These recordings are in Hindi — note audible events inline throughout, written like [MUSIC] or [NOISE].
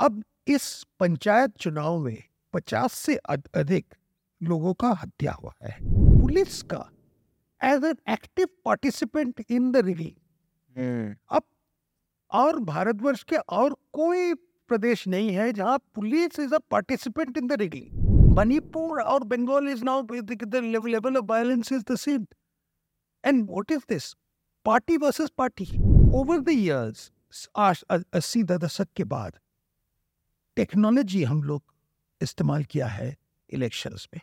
अब इस पंचायत चुनाव में पचास से अधिक लोगों का हत्या हुआ है। पुलिस का as an active participant in the rigging अब और भारतवर्ष के और कोई प्रदेश नहीं है जहाँ police is a participant in the rigging Manipur और Bengal is now the level of violence is the same and what is this party versus party over the years अस्सी दशक के बाद टेक्नोलॉजी हम लोग इस्तेमाल किया है इलेक्शंस में।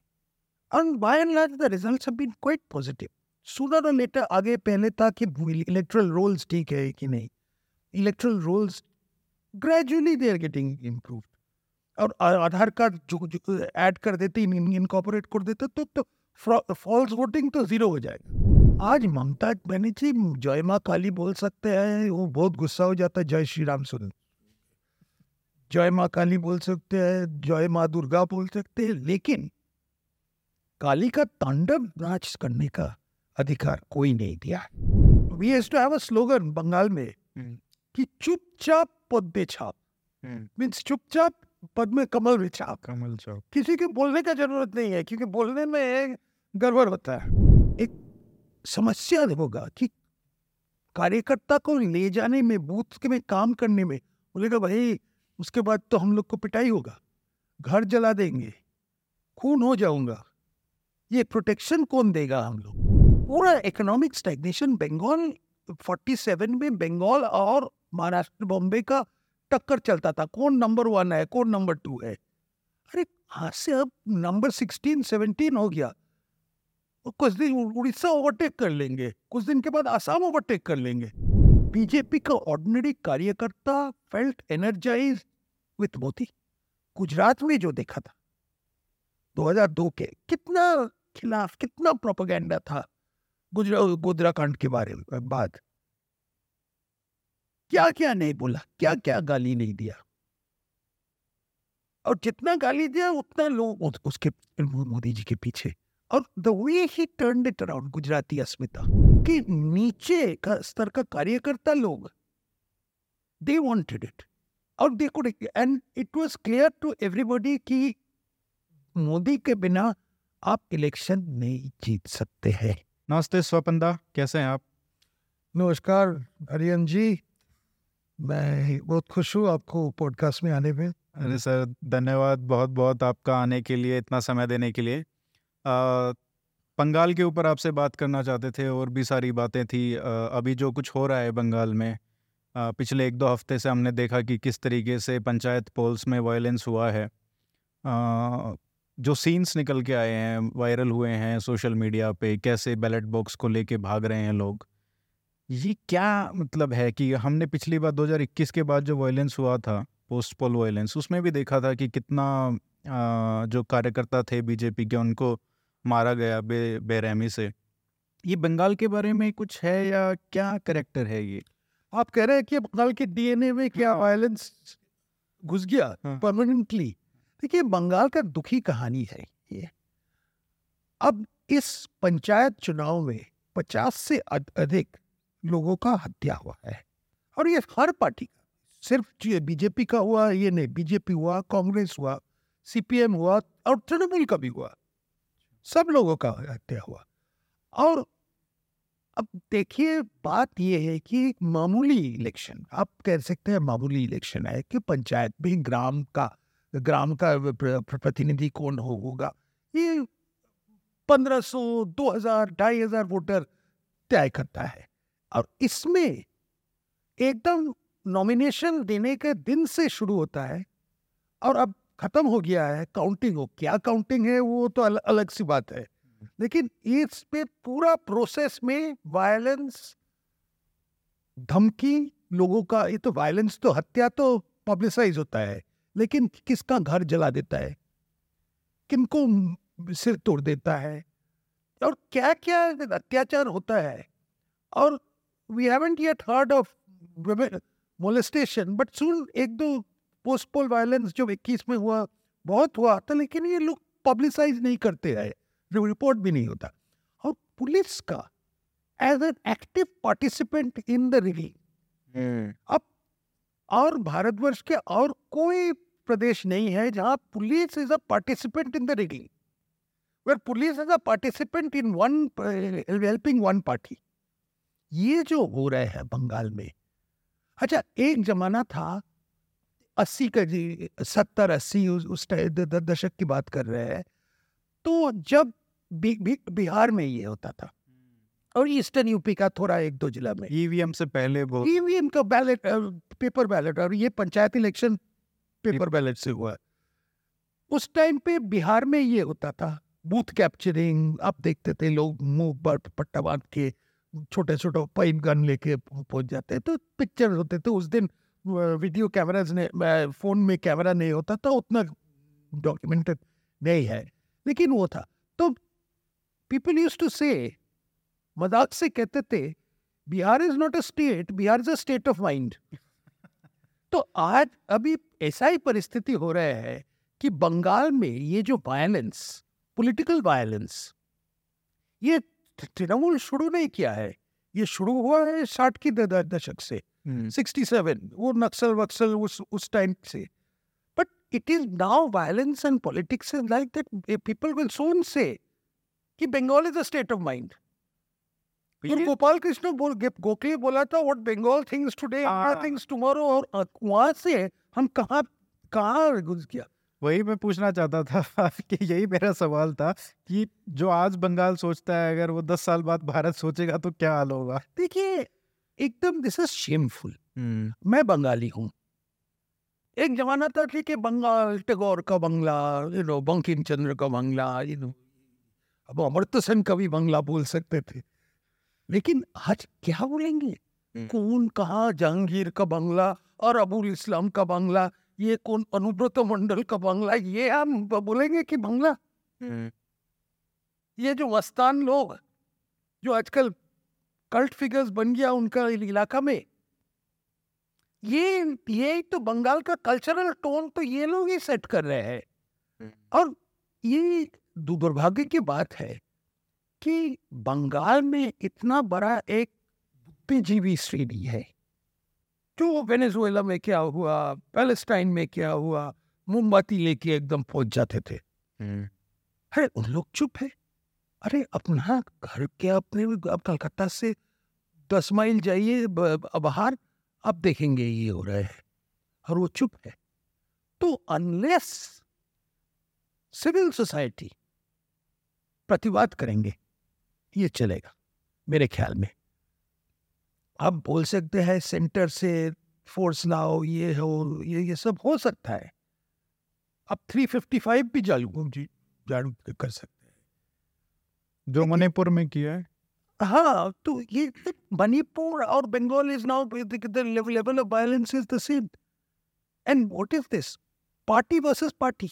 And by and large the results have been quite positive sooner or later आगे पहले था कि इलेक्ट्रल रोल्स ठीक है कि नहीं। Electoral rolls gradually they are getting improve और आधार कार्ड जो, जो ऐड कर देते इनकॉपोरेट कर देते तो तो फॉल्स वोटिंग तो ज़ीरो हो जाएगा। आज ममता बनर्जी जय माँ काली बोल सकते हैं वो बहुत गुस्सा हो जाता है जय श्री राम सुन। जय माँ काली बोल सकते हैं जय माँ दुर्गा बोल सकते हैं लेकिन काली का तांडव नाच करने का अधिकार कोई नहीं दिया। We has to have a slogan Bengal में कि चुपचाप पद छाप। मीन्स चुपचाप पद में कमल भी छाप। कमल छाप। किसी के बोलने का ज़रूरत नहीं है क्योंकि बोलने में गड़बड़ होता है। एक समस्या होगा कि। कार्यकर्ता को ले जाने में बूथ के में काम करने में बोलेगा भाई उसके बाद तो हम लोग को पिटाई होगा। घर जला देंगे। खून हो जाऊँगा। ये प्रोटेक्शन कौन देगा हम लोग? पूरा इकोनॉमिक स्टैग्नेशन बंगाल 47 में बंगाल और महाराष्ट्र बॉम्बे का टक्कर चलता था। कौन नंबर वन है, कौन नंबर टू है? अरे आज से अब नंबर सिक्सटीन सेवनटीन हो गया। कुछ दिन उड़ीसा ओवरटेक कर लेंगे। कुछ दिन के बाद आसाम ओवरटेक कर लेंगे। बीजेपी का ऑर्डिनरी कार्यकर्ता felt energise with Modi. Gujarat में जो देखा था। 2002 के कितना खिलाफ, कितना प्रोपेगेंडा था गुजरा गोदरा कांड के बारे में बाद। क्या क्या नहीं बोला क्या क्या गाली नहीं दिया। और जितना गाली दिया, उतना लोग उसके, मोदी जी के पीछे। और the way he turn it around Gujarati अस्मिता कि नीचे का स्तर का कार्यकर्ता लोग दे वांटेड इट और they could and it was clear to everybody कि मोदी के बिना आप इलेक्शन नहीं जीत सकते हैं। नमस्ते स्वपंदा कैसे हैं आप? नमस्कार हरियन जी। मैं बहुत खुश हूँ आपको पॉडकास्ट में आने में। अरे सर धन्यवाद बहुत बहुत आपका आने के लिए इतना समय देने के लिए। बंगाल के ऊपर आपसे बात करना चाहते थे और भी सारी बातें थी। अभी जो कुछ हो रहा है बंगाल में पिछले एक दो हफ़्ते से हमने देखा कि किस तरीके से पंचायत पोल्स में वायलेंस हुआ है। जो सीन्स निकल के आए हैं वायरल हुए हैं सोशल मीडिया पे कैसे बैलेट बॉक्स को लेके भाग रहे हैं लोग ये क्या मतलब है कि हमने पिछली बार 2021 के बाद जो वायलेंस हुआ था पोस्ट पोल वायलेंस उसमें भी देखा था कि कितना आ, जो कार्यकर्ता थे बीजेपी के उनको मारा गया बे बेरहमी से। ये बंगाल के बारे में कुछ है या क्या करेक्टर है ये? आप कह रहे हैं कि बंगाल के डीएनए में क्या वायलेंस घुस गया हाँ। परमानेंटली देखिए बंगाल का दुखी कहानी है ये। अब इस पंचायत चुनाव में पचास से अधिक लोगों का हत्या हुआ है। और ये हर पार्टी का सिर्फ़ बीजेपी का हुआ ये नहीं बीजेपी हुआ कांग्रेस हुआ सीपीएम हुआ और तृणमूल का भी हुआ। सब लोगों का हत्या हुआ। और अब देखिए, बात यह है कि एक मामूली इलेक्शन, आप कह सकते हैं मामूली इलेक्शन है कि पंचायत में ग्राम का ग्राम का प्र- प्र- प्रतिनिधि कौन होगा? ये पंद्रह सौ, दो हज़ार, ढाई हज़ार वोटर तय करता है। और इसमें एकदम नॉमिनेशन देने के दिन से शुरू होता है। और अब खत्म हो गया है काउंटिंग हो क्या काउंटिंग है वो तो अल, अलग सी बात है। लेकिन इस पे पूरा प्रोसेस में वायलेंस धमकी लोगों का ये तो वायलेंस तो हत्या तो पब्लिसाइज होता है लेकिन किसका घर जला देता है? किनको सिर तोड़ देता है? और क्या क्या अत्याचार होता है? और we haven't yet heard of molestation but सुन एक दो पोस्ट पोल वायलेंस जो 21 में हुआ बहुत हुआ था लेकिन ये लोग पब्लिसाइज नहीं करते हैं रिपोर्ट भी नहीं होता। और पुलिस का as an active participant in the rigging अब और भारतवर्ष के और कोई प्रदेश नहीं है जहाँ police is a participant in the rigging where police is a participant in one helping one party ये जो हो रहा है बंगाल में अच्छा एक जमाना था अस्सी का जी सत्तर अस्सी उस, उस दशक की बात कर रहे हैं। तो जब बि, बि, बिहार में ये होता था और ईस्टर्न यूपी का थोड़ा एक दो जिला में। ईवीएम से पहले वो ईवीएम का बैलेट पेपर बैलेट और ये पंचायत इलेक्शन पेपर बैलेट से हुआ। उस टाइम पे बिहार में ये होता था बूथ कैप्चरिंग आप देखते थे लोग मुँह पर पट्टा बाँध के छोटे छोटे पाइप गन लेके पहुँच जाते तो पिक्चर होते थे उस दिन वीडियो कैमराज ने फ़ोन में कैमरा नहीं होता था उतना डॉक्यूमेंटेड नहीं है। लेकिन वो था। तो पीपल यूज़ टू से मज़ाक से कहते थे Bihar is not a state Bihar is a state of mind तो आज अभी ऐसा ही परिस्थिति हो रहा है कि बंगाल में ये जो वायलेंस पॉलिटिकल वायलेंस ये तृणमूल शुरू नहीं किया है। ये शुरू हुआ है साठ की दशक से। सिक्सटी हम्म। सेवन वो नक्सल वक्सल उस उस टाइम से। But it is now violence and politics is like that people will soon say कि Bengal is a state of mind और गोपाल कृष्ण बोल गोखले बोला था what Bengal thinks today are thinks tomorrow और वहाँ से हम कहाँ कहाँ घुस गया वही मैं पूछना चाहता था [LAUGHS] कि यही मेरा सवाल था कि जो आज बंगाल सोचता है अगर वो दस साल बाद भारत सोचेगा तो क्या हाल होगा? देखिए एकदम दिस इज़ शेमफुल मैं बंगाली हूँ। एक जमाना था ठीक है बंगाल टैगोर का बंगला यू नो बंकिम चंद्र का बंगला यू नो अब अमृत सेन का भी बंगला बोल सकते थे। लेकिन आज क्या बोलेंगे। कौन कहा जहांगीर का बंगला और अबुल इस्लाम का बंगला ये कौन अनुब्रत मंडल का बंगला ये हम बोलेंगे कि बंगला। ये जो मस्तान लोग जो आजकल कल्ट फिगर्स बन गया उनका इलाका में। ये ये तो बंगाल का कल्चरल टोन तो ये लोग ही सेट कर रहे हैं। हम्म। और ये दुर्भाग्य की बात है कि बंगाल में इतना बड़ा एक बुद्धिजीवी श्रेणी है। जो वेनेजुएला में क्या हुआ पैलेस्टाइन में क्या हुआ मोमबत्ती लेके एकदम पहुँच जाते थे। हम्म। अरे उन लोग चुप है। अरे, अपना घर के अपने अब कलकत्ता से दस माइल जाइए बाहर अब देखेंगे ये हो रहा है, और वो चुप है। तो अनलेस सिविल सोसाइटी प्रतिवाद करेंगे, ये चलेगा, मेरे ख्याल में। आप बोल सकते हैं सेंटर से फोर्स लाओ, ये हो, ये ये सब हो सकता है। अब 355 भी जालू जारू कर सकते जो मणिपुर में किया है। हाँ तो ये मणिपुर और Bengal is now the level of violence is the same and what is this party versus party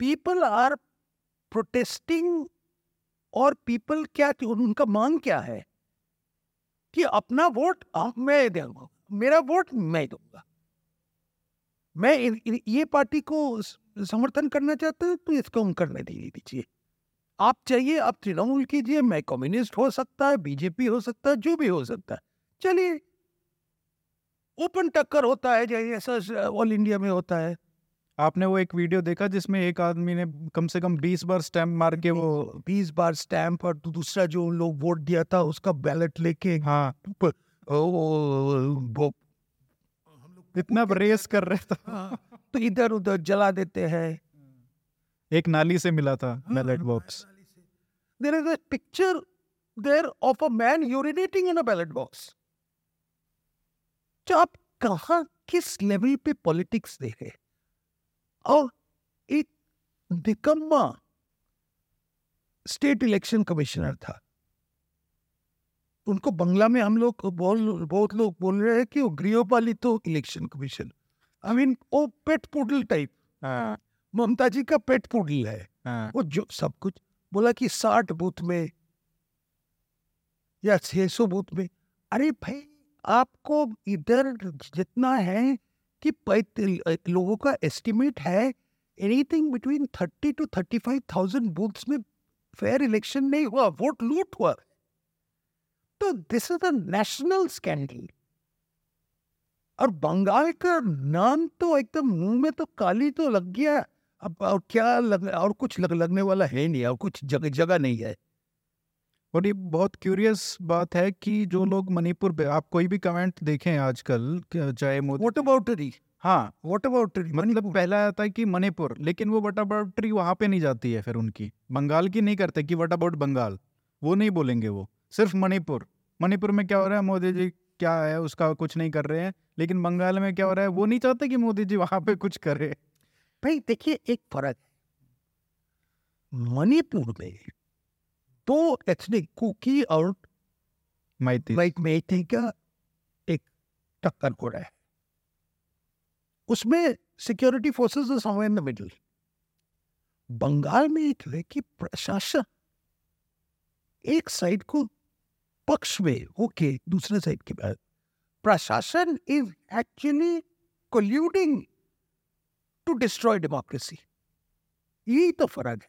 people are protesting और पीपल क्या उनका मांग क्या है? कि अपना वोट मैं दूँगा मेरा वोट मैं दूँगा। मैं ये पार्टी को समर्थन करना चाहता हूँ तो इसको हम करने दीजिए। आप चाहिए आप तृणमूल कीजिए मैं कम्युनिस्ट हो सकता है बीजेपी हो सकता है जो भी हो सकता है। चलिए। ओपन टक्कर होता है जैसा ऑल इंडिया में होता है। आपने वो एक वीडियो देखा जिसमें एक आदमी ने कम से कम बीस बार स्टैम्प मार के वो बीस बार स्टैम्प और दूसरा जो लोग वोट दिया था उसका बैलेट लेके हाँ। वो इतना रेस कर रहे थे। हाँ, तो इधर उधर जला देते हैं। एक नाली से मिला था ballot box there is a picture there of a man urinating in a ballot box तो आप कहा किस लेवल पे पॉलिटिक्स देखे? और एक निकम्मा स्टेट इलेक्शन कमिश्नर था। उनको बंगला में हम लोग बोल बहुत लोग बोल रहे हैं कि वो गृहपालित इलेक्शन कमीशन आई मीन वो pet poodle type. Mamata ji का पेट पुडल है। हाँ। वो जो सब कुछ बोला कि साठ बूथ में या छह सौ बूथ में अरे भाई आपको इधर जितना है कि लोगों का एस्टिमेट है anything between thirty two thirty five thousand booth में फेयर इलेक्शन नहीं हुआ वोट लूट हुआ। तो this is a national scandal और बंगाल का नाम तो एकदम मुँह में तो काली तो लग गया। अब और क्या लग और कुछ लग, लगने वाला है नहीं और कुछ जगह जगह नहीं है। और ये बहुत क्यूरियस बात है कि जो लोग मणिपुर पे आप कोई भी कमेंट देखें आजकल चाहे मोदी वॉट अबाउट ट्री हाँ। वॉट अबाउट ट्री मतलब पहला आता है कि मणिपुर लेकिन वो वट अबाउट ट्री वहाँ पे नहीं जाती है फिर उनकी। बंगाल की नहीं करते कि वट अबाउट बंगाल? वो नहीं बोलेंगे वो। सिर्फ़ मणिपुर। मणिपुर में क्या हो रहा है मोदी जी क्या है उसका कुछ नहीं कर रहे हैं लेकिन बंगाल में क्या हो रहा है वो नहीं चाहते कि मोदी जी वहाँ पे कुछ करे। भाई देखिए एक फ़र्क है। मणिपुर में दो एथनिक कुकी और मेथी का एक टक्कर हो रहा है। उसमें security forces somewhere in the middle Bengal में एक है कि प्रशासन एक साइड को पक्ष में होके दूसरे साइड के बाद। प्रशासन is actually colluding to destroy democracy यही तो फ़र्क है।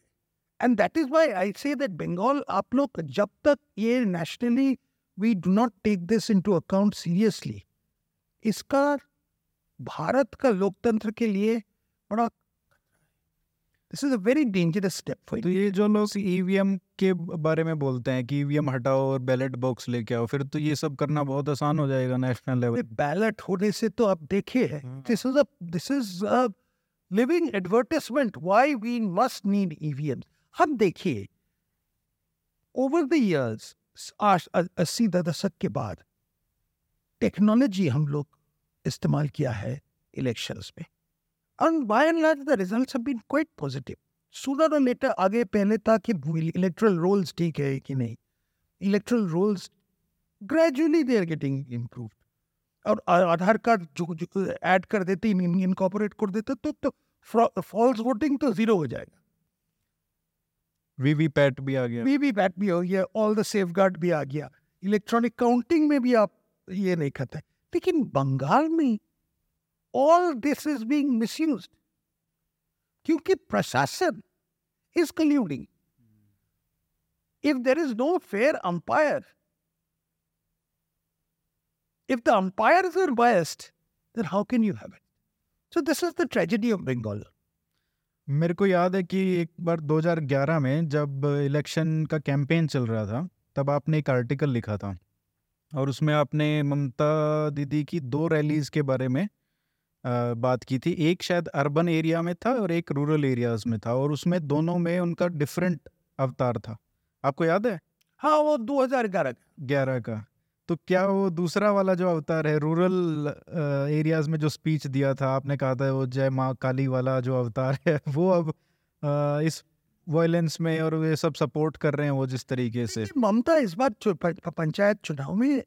And that is why I say that Bengal आप लोग जब तक ये nationally we do not take this into account seriously इसका भारत का लोकतंत्र के लिए बड़ा this is a very dangerous step for तो ये जो लोग ईवीएम के बारे में बोलते हैं कि ईवीएम हटाओ और बैलेट बॉक्स लेके आओ फिर तो ये सब करना बहुत आसान हो जाएगा नेशनल लेवल बैलेट होने से तो आप देखिए। This is a this is a living advertisement why we must need EVM हम देखिए ओवर द इयर्स अस्सी दशक के बाद टेक्नोलॉजी हम लोग इस्तेमाल किया है इलेक्शंस में। And by and large the results have been quite positive sooner or later आगे पहले था कि इलेक्ट्रल रोल्स ठीक है कि नहीं। Electoral rolls gradually they are getting improve और आधार कार्ड जो, ऐड कर देते इनकॉर्पोरेट कर देते तो तो फॉल्स वोटिंग तो ज़ीरो हो जाएगा। वीवीपैट भी आ गया। वीवीपैट भी हो गया ऑल द सेफ़ गार्ड भी आ गया। इलेक्ट्रॉनिक काउंटिंग में भी आप ये नहीं करते लेकिन बंगाल में all this is being misused क्योंकि प्रशासन is colluding if there is no fair umpire if the umpires are biased, then how can you have it? So this is the tragedy of Bengal. मेरे को याद है कि एक बार 2011 में जब इलेक्शन का कैंपेन चल रहा था तब आपने एक आर्टिकल लिखा था और उसमें आपने ममता दीदी की दो रैलीज के बारे में बात की थी। एक शायद अर्बन एरिया में था और एक रूरल एरियाज़ में था और उसमें दोनों में उनका डिफरेंट अवतार था। आपको याद है? हाँ वो 2011 ग्यारह का। तो क्या वो दूसरा वाला जो अवतार है रूरल एरियाज़ में जो स्पीच दिया था आपने कहा था वो जय माँ काली वाला जो अवतार है [LAUGHS] वो अब इस वायलेंस में और ये सब सपोर्ट कर रहे हैं वो जिस तरीके से? ममता इस बार पंचायत चुनाव में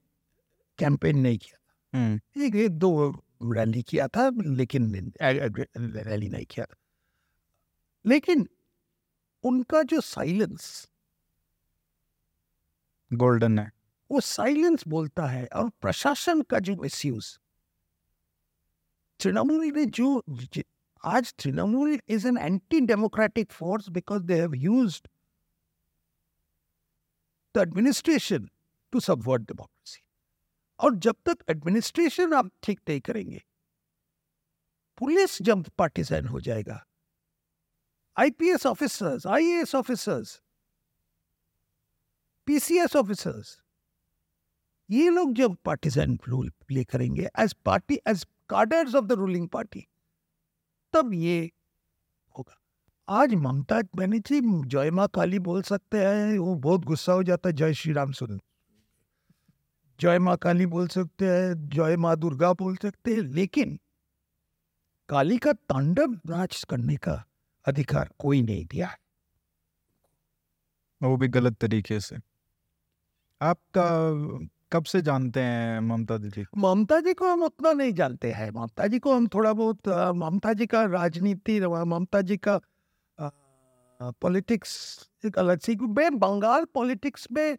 कैंपेन नहीं किया हम्म। एक एक दो रैली किया था लेकिन रैली नहीं किया था। लेकिन उनका जो साइलेंस गोल्डन है वो साइलेंस बोलता है और प्रशासन का जो मिसयूज तृणमूल ने जो आज Trinamool is an anti democratic force because they have used the administration to subvert democracy और जब तक एडमिनिस्ट्रेशन आप ठीक नहीं करेंगे, पुलिस जब पार्टीजन हो जाएगा IPS officers IAS officers PCS officers ये लोग जब पार्टीजन रोल प्ले करेंगे as party as cadres of the ruling party तब ये होगा। आज ममता बनर्जी जय माँ काली बोल सकते हैं, वो बहुत गुस्सा हो जाता है, जय श्री राम सुन। जय माँ काली बोल सकते हैं, जय माँ दुर्गा बोल सकते हैं, लेकिन काली का तांडव राज करने का अधिकार कोई नहीं दिया वो भी गलत तरीके से। आपका कब से जानते हैं ममता दीदी? ममता जी को हम उतना नहीं जानते हैं। ममता जी को हम थोड़ा बहुत ममता जी का राजनीति ममता जी का पॉलिटिक्स एक अलग सी मैं बंगाल पॉलिटिक्स में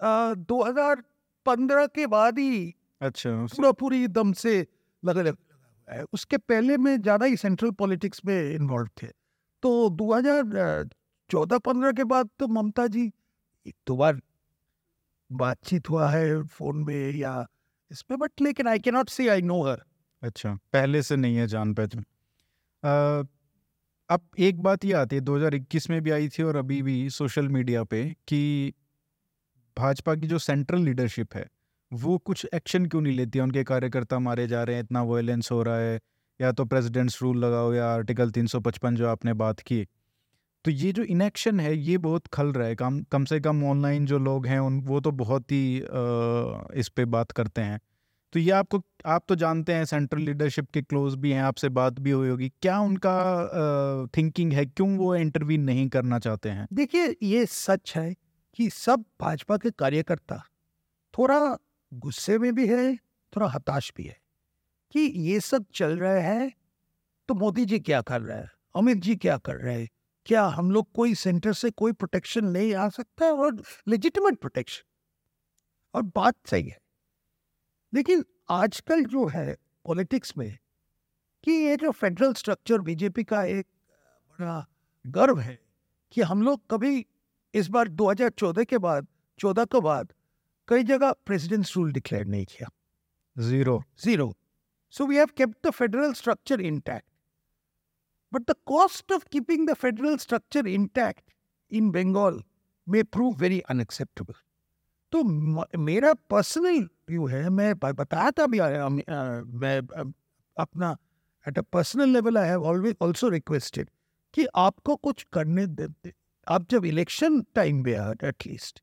दो हज़ार पंद्रह के बाद ही अच्छा पूरा पूरी दम से लगा लगा है। उसके पहले में ज़्यादा ही सेंट्रल पॉलिटिक्स में इन्वॉल्व थे। तो दो हज़ार चौदह पंद्रह के बाद तो ममता जी एक दो बार बातचीत हुआ है फ़ोन में या इसमें, बट लेकिन I cannot say I know हर अच्छा पहले से नहीं है जान पहचान। अब एक बात ये आती है 2021 में भी आई थी और अभी भी सोशल मीडिया पे कि भाजपा की जो सेंट्रल लीडरशिप है, वो कुछ एक्शन क्यों नहीं लेती है? उनके कार्यकर्ता मारे जा रहे हैं, इतना वायलेंस हो रहा है, या तो प्रेसिडेंट्स रूल लगाओ या आर्टिकल 355 जो आपने बात की तो ये जो इनएक्शन है ये बहुत खल रहा है। कम कम से कम ऑनलाइन जो लोग हैं उन वो तो बहुत ही अ, इस पे बात करते हैं। तो ये आपको आप तो जानते हैं सेंट्रल लीडरशिप के क्लोज भी हैं आपसे बात भी हुई होगी। क्या उनका थिंकिंग है? क्यों वो इंटरव्यू नहीं करना चाहते हैं? देखिए ये सच है कि सब भाजपा के कार्यकर्ता थोड़ा गुस्से में भी है थोड़ा हताश भी है कि ये सब चल रहा है तो मोदी जी क्या कर रहे हैं? अमित जी क्या कर रहे हैं? क्या हम लोग कोई सेंटर से कोई प्रोटेक्शन नहीं आ सकता है और लेजिटिमेट प्रोटेक्शन और बात सही है लेकिन आजकल जो है पॉलिटिक्स में कि ये जो फेडरल स्ट्रक्चर बीजेपी का एक बड़ा गर्व है कि हम लोग कभी इस बार 2014 के बाद 14 के बाद कई जगह प्रेसिडेंट्स रूल डिक्लेयर नहीं किया zero zero. So we have kept the federal structure intact. But the cost of keeping the federal structure intact in Bengal may prove very unacceptable. तो म- मेरा पर्सनल व्यू है मैं ब- बताया था भी आ- अम- आ, मैं अ, अपना at a personal level I have always also requested कि आपको कुछ करने दे दे- आप जब इलेक्शन टाइम पे आ at least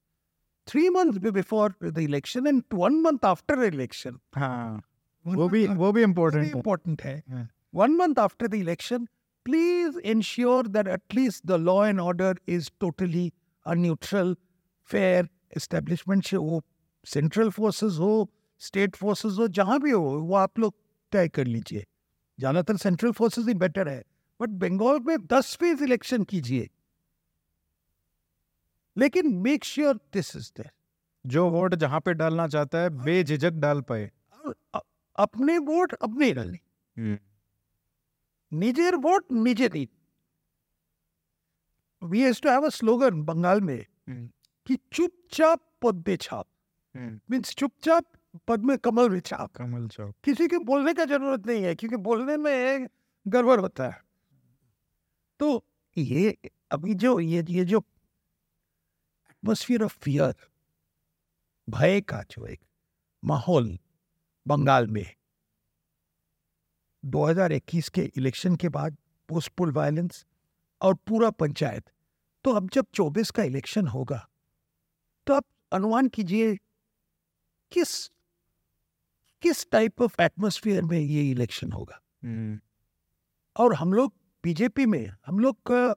three month before the election and one month after election हाँ वो भी वो भी इम्पोर्टेंट है important है Yeah. one month after the election please ensure that at least the law and order is totally a neutral fair establishment से वो सेंट्रल फोर्सेस हो स्टेट फोर्सेस हो जहाँ भी हो वो आप लोग तय कर लीजिए ज़्यादातर सेंट्रल फोर्सेस ही बेटर है बट बंगाल में दस फ़ेज़ इलेक्शन कीजिए लेकिन make sure this is there जो वोट जहाँ पे डालना चाहता है बेझिझक डाल पाए अपने वोट अपने डालने निजेर वोट निजे दिन we has to have a slogan Bengal में hmm. कि चुपचाप पद पे छाप। hmm. मीन्स चुपचाप पद में कमल में छाप। कमल छाप। किसी के बोलने का ज़रूरत नहीं है क्योंकि बोलने में गड़बड़ होता है। तो ये अभी जो ये ये जो एटमोस्फियर ऑफ़ फियर भय का जो एक माहौल बंगाल में 2021 के इलेक्शन के बाद पोस्ट पोल वायलेंस और पूरा पंचायत तो अब जब 24 का इलेक्शन होगा तो आप अनुमान कीजिए किस किस टाइप ऑफ़ एटमोस्फियर में ये इलेक्शन होगा hmm. और हम लोग बीजेपी में हम लोग का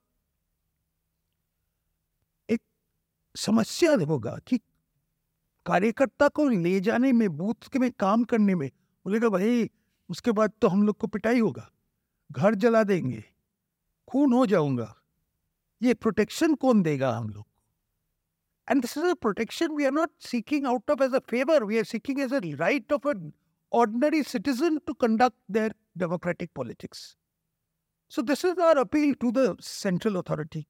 एक समस्या होगा कि कार्यकर्ता को ले जाने में बूथ के में काम करने में बोलेगा भाई उसके बाद तो हम लोग को पिटाई होगा। घर जला देंगे। खून हो जाऊँगा। ये प्रोटेक्शन कौन देगा हम लोग and this is a protection we are not seeking out of as a favour we are seeking as a right of a ordinary citizen to conduct their democratic politics so this is our appeal to the central authority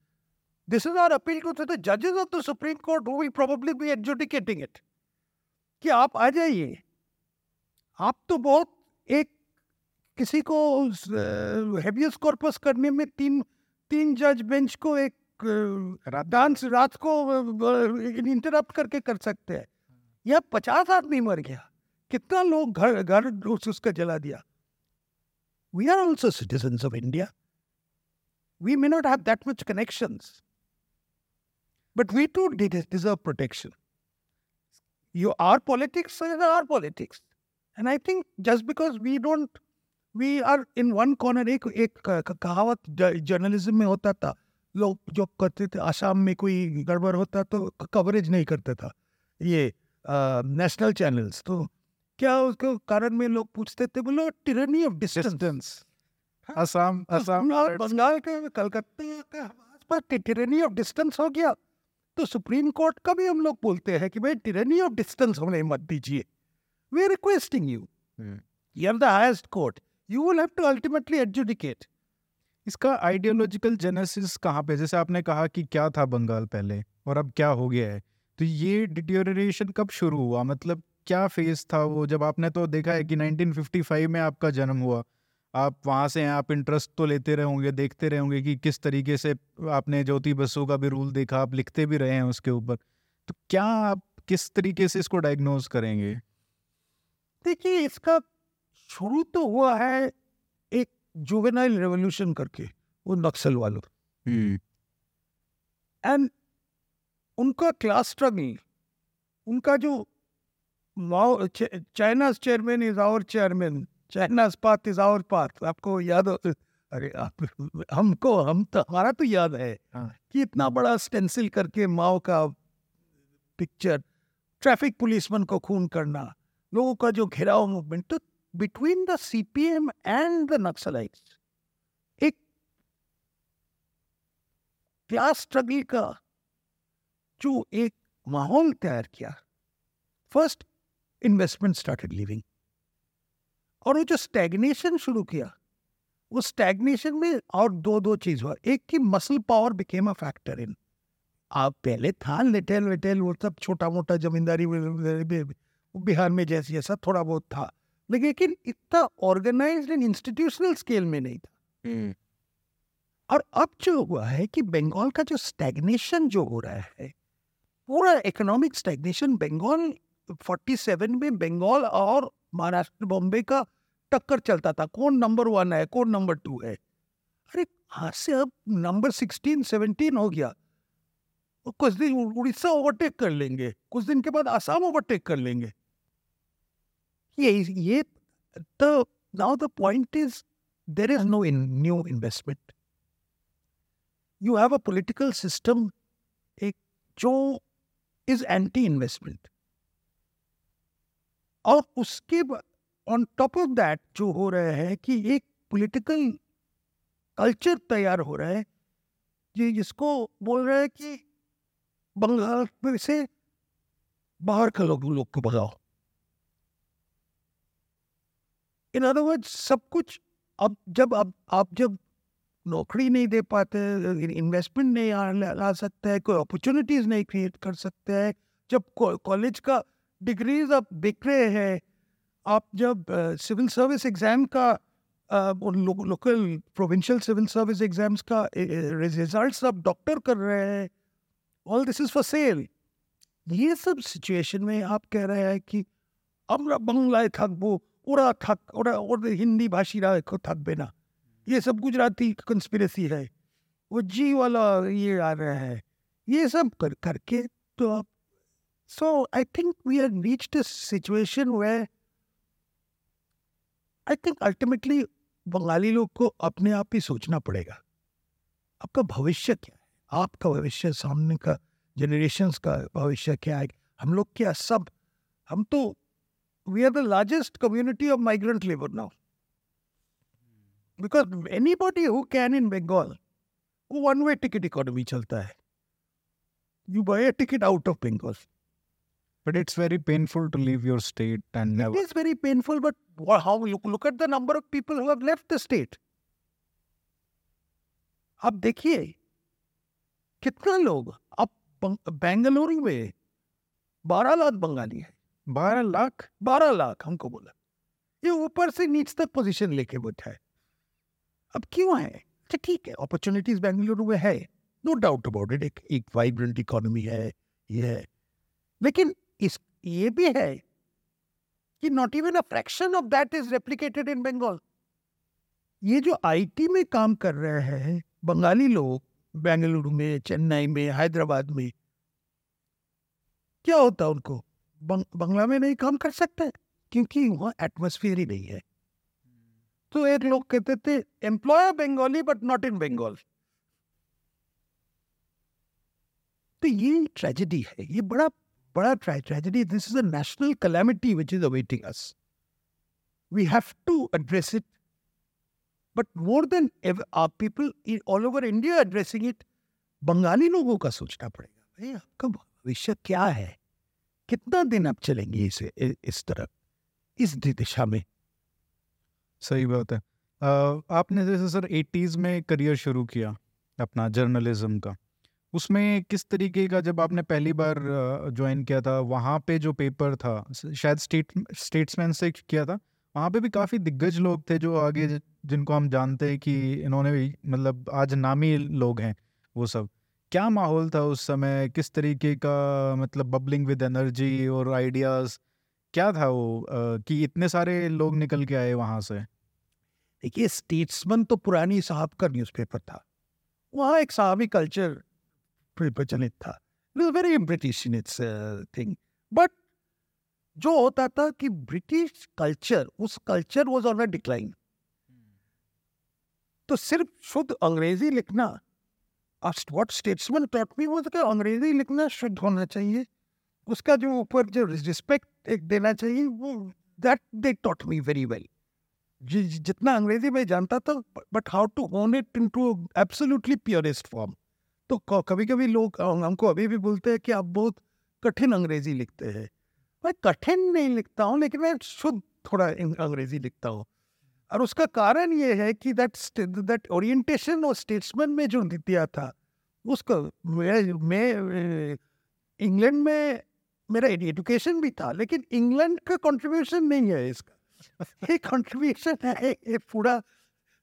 this is our appeal to the जजेस ऑफ़ द सुप्रीम कोर्ट वो we probably be adjudicating it कि आप आ जाइए। आप तो बहुत एक किसी को हेबियस कॉर्पस करने में तीन तीन जज बेंच को एक डांस रात को इंटरप्ट करके कर सकते हैं। यह पचास आदमी मर गया। कितना लोग घर घर उस- उसका जला दिया। We are also citizen of India we may not have that much connections but we too deserve protection our politics is our politics. And i think just because we don't we are in one corner एक एक कहावत जर्नलिज्म में होता था। लोग जो करते थे आसाम में कोई गड़बड़ होता तो कवरेज नहीं करता था। ये नेशनल चैनल्स तो क्या उसके कारण में लोग पूछते थे? बोलो tyranny of distance Assam Assam Bengal के कलकत्ता का आसपास टिरनी ऑफ़ डिस्टेंस हो गया। तो सुप्रीम कोर्ट का भी हम लोग बोलते हैं कि भाई टिरनी ऑफ़ डिस्टेंस हमें मत दीजिए। We are requesting you you are the highest court you will have to ultimately adjudicate इसका आइडियोलॉजिकल जेनेसिस कहाँ पे जैसे आपने कहा कि क्या था बंगाल पहले और अब क्या हो गया है? तो ये डिटेरियोरेशन कब शुरू हुआ? मतलब क्या फ़ेज़ था वो? जब आपने तो देखा है कि 1955 में आपका जन्म हुआ। आप वहाँ से हैं आप इंटरेस्ट तो लेते रहे होंगे देखते रहे होंगे कि किस तरीके से आपने ज्योति बसु का भी रूल देखा आप लिखते भी रहे हैं उसके ऊपर। तो क्या आप किस तरीके से इसको डायग्नोज करेंगे? देखिए इसका शुरू तो हुआ है एक जुवेनाइल रेवोल्यूशन करके वो नक्सल वालों। एंड उनका क्लास स्ट्रगल उनका जो China chairman is our chairman China path is our path आपको याद हो अरे आप हमको हम तो हमारा तो याद है हाँ। कि इतना बड़ा स्टेंसिल करके माओ का पिक्चर ट्रैफ़िक पुलिसमैन को खून करना। लोगों का जो घेराव मूवमेंट तो between the CPM and the Naxalites, एक क्लास स्ट्रगल का जो एक माहौल तैयार किया। फ़र्स्ट इन्वेस्टमेंट स्टार्टेड लिविंग और वो जो स्टैग्नेशन शुरू किया, वो स्टैग्नेशन में और दो दो चीज़ हुआ। एक की muscle power became a factor in आप पहले था लिटेल विटेल वो सब छोटा मोटा जमींदारी बिहार में जैसे जैसा थोड़ा बहुत था। लेकिन इतना ऑर्गेनाइज एंड इंस्टीट्यूशनल स्केल में नहीं था। और अब जो हुआ है कि बंगाल का जो स्टैग्नेशन जो हो रहा है पूरा इकोनॉमिक स्टैग्नेशन बंगाल 47 में बंगाल और महाराष्ट्र बॉम्बे का टक्कर चलता था। कौन नंबर वन है कौन नंबर टू है? अरे आज से अब नंबर सिक्सटीन सेवनटीन हो गया? कुछ दिन उड़ीसा ओवरटेक कर लेंगे कुछ दिन के बाद आसाम ओवरटेक कर लेंगे। ये ये तो now the point is there is no in new investment you have a political system एक जो इज़ एंटी इन्वेस्टमेंट और उसके ऑन टॉप ऑफ़ दैट जो हो रहा है कि एक पॉलिटिकल कल्चर तैयार हो रहा है जी जिसको बोल रहा है कि बंगाल में से बाहर के लोग लोग को भगाओ इन अदर वर्ड सब कुछ अब जब अब आप जब नौकरी नहीं दे पाते इन्वेस्टमेंट नहीं आ, ला सकता है कोई अपॉर्चुनिटीज नहीं क्रिएट कर सकते हैं जब कॉलेज का डिग्रीज आप दिख रहे हैं आप जब सिविल सर्विस एग्जाम का local provincial civil service exams का रिजल्ट्स आप डॉक्टर कर रहे हैं all this is for sale ये सब सिचुएशन में आप कह रहे हैं कि আমরা বাংলায় থাকবো ওরা থাক ওরা ওদের হিন্দি ভাষীরা থাকবে না ये सब गुजराती कंस्पिरेसी है वो जी वाला ये आ रहा है ये सब कर करके तो आप so I think we are reached a situation where I think ultimately Bengali लोग को अपने आप ही सोचना पड़ेगा आपका भविष्य क्या है आपका भविष्य सामने का जनरेशन्स का भविष्य क्या है हम लोग क्या सब हम तो We are the largest community of migrant labour now because anybody who can in Bengal वो वन वे टिकट इकोनॉमी चलता है you buy a ticket out of Bengal But it's very painful to leave your state and It never. is very painful, but wha- how look, look at the number of people who have left the state. आप देखिए कितना लोग अब बंग- बेंगलुरु में बारह लाख बंगाली है बारह लाख बारह लाख, हमको बोला। ये ऊपर से नीच तक पोजीशन लेके बैठा है। अब क्यों है? अच्छा ठीक है अपॉर्चुनिटीज़ बेंगलुरु में है। नो डाउट अबाउट इट एक वाइब्रेंट इकोनॉमी है, ये है। लेकिन इस, ये भी है कि not even a fraction of that is replicated in Bengal ये जो आईटी में काम कर रहे हैं, बंगाली लोग, बेंगलुरु में, चेन्नई में, हैदराबाद में, क्या होता उनको? बंग, बंगला में नहीं काम कर सकते क्योंकि वहाँ एटमोसफियर ही नहीं है। तो एक लोग कहते थे employ Bengali but not in Bengal तो ये ट्रेजेडी है ये बड़ा बड़ा tragedy this is a national calamity which is awaiting us we have to address it but more than आप people all over India addressing it Bengali लोगों का सोचना पड़ेगा भाई आपका भविष्य क्या है? कितना दिन आप चलेंगे इसे इस तरह, इस दिशा में? सही बात है। आपने जैसे सर एटीज़ में करियर शुरू किया, अपना जर्नलिज्म का। उसमें किस तरीके का जब आपने पहली बार ज्वाइन किया था, वहाँ पे जो पेपर था शायद स्टेट, स्टेट्समैन से किया था, वहाँ पे भी काफ़ी दिग्गज लोग थे जो आगे जिनको हम जानते हैं कि इन्होंने भी मतलब आज नामी लोग हैं, वो सब। क्या माहौल था उस समय? किस तरीके का मतलब बबलिंग विद एनर्जी और आइडियाज़? क्या था वो कि इतने सारे लोग निकल के आए वहाँ से? देखिए स्टेट्समैन तो पुरानी साहब का न्यूज़पेपर था। वहाँ एक साहबी कल्चर प्रचलित था। Very British in its thing but जो होता था कि ब्रिटिश कल्चर उस culture was on a decline तो सिर्फ़ शुद्ध अंग्रेज़ी लिखना व्हाट स्टेट्समैन टॉट मी वो कि अंग्रेज़ी लिखना शुद्ध होना चाहिए। उसका जो ऊपर जो रिस्पेक्ट एक देना चाहिए, वो that they taught me very well जितना अंग्रेज़ी में जानता था but how to hone it in to absolutely purest form तो कभी कभी लोग हमको अभी भी बोलते हैं कि आप बहुत कठिन अंग्रेज़ी लिखते हैं। मैं कठिन नहीं लिखता हूँ, लेकिन मैं शुद्ध थोड़ा अंग्रेज़ी लिखता हूँ। और उसका कारण ये है कि दैट दैट ओरिएंटेशन और स्टेट्समैन में जो दिया था उसको मैं इंग्लैंड में मेरा एजुकेशन भी था लेकिन इंग्लैंड का कंट्रीब्यूशन नहीं है इसका। ये कंट्रीब्यूशन है ये पूरा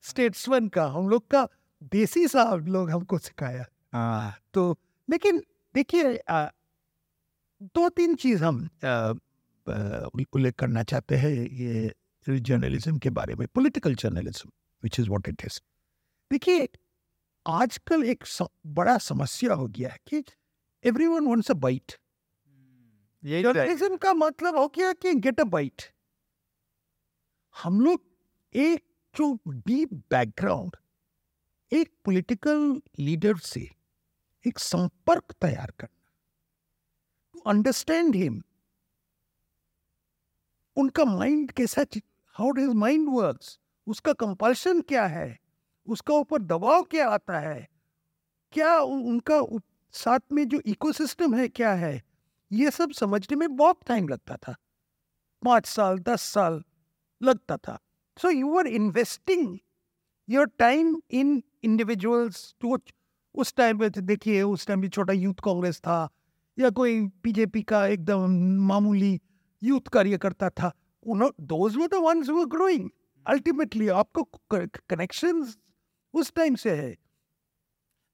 स्टेट्समैन का हम लोग का देसी साहब लोग हमको सिखाया। हाँ। तो लेकिन देखिए दो तीन चीज़ हम उल्लेख करना चाहते हैं ये जर्नलिज्म के बारे में political journalism which is what it is देखिए आजकल एक बड़ा समस्या हो गया है कि everyone wants a bite journalism का मतलब हो गया कि गेट अ बाइट हम लोग एक जो डीप बैकग्राउंड एक पॉलिटिकल लीडर से एक संपर्क तैयार करना टू अंडरस्टैंड हिम उनका माइंड कैसा हाउ डिज माइंड वर्क्स उसका कंपल्शन क्या है? उसका ऊपर दबाव क्या आता है? क्या उनका साथ में जो इकोसिस्टम है, क्या है? ये सब समझने में बहुत टाइम लगता था। पाँच साल, दस साल लगता था। So you are investing your time in individuals to उस टाइम पे देखिए, उस टाइम भी छोटा यूथ कांग्रेस था, या कोई बीजेपी का एकदम मामूली यूथ कार्यकर्ता था। अल्टीमेटली आपको कनेक्शन उस टाइम से है।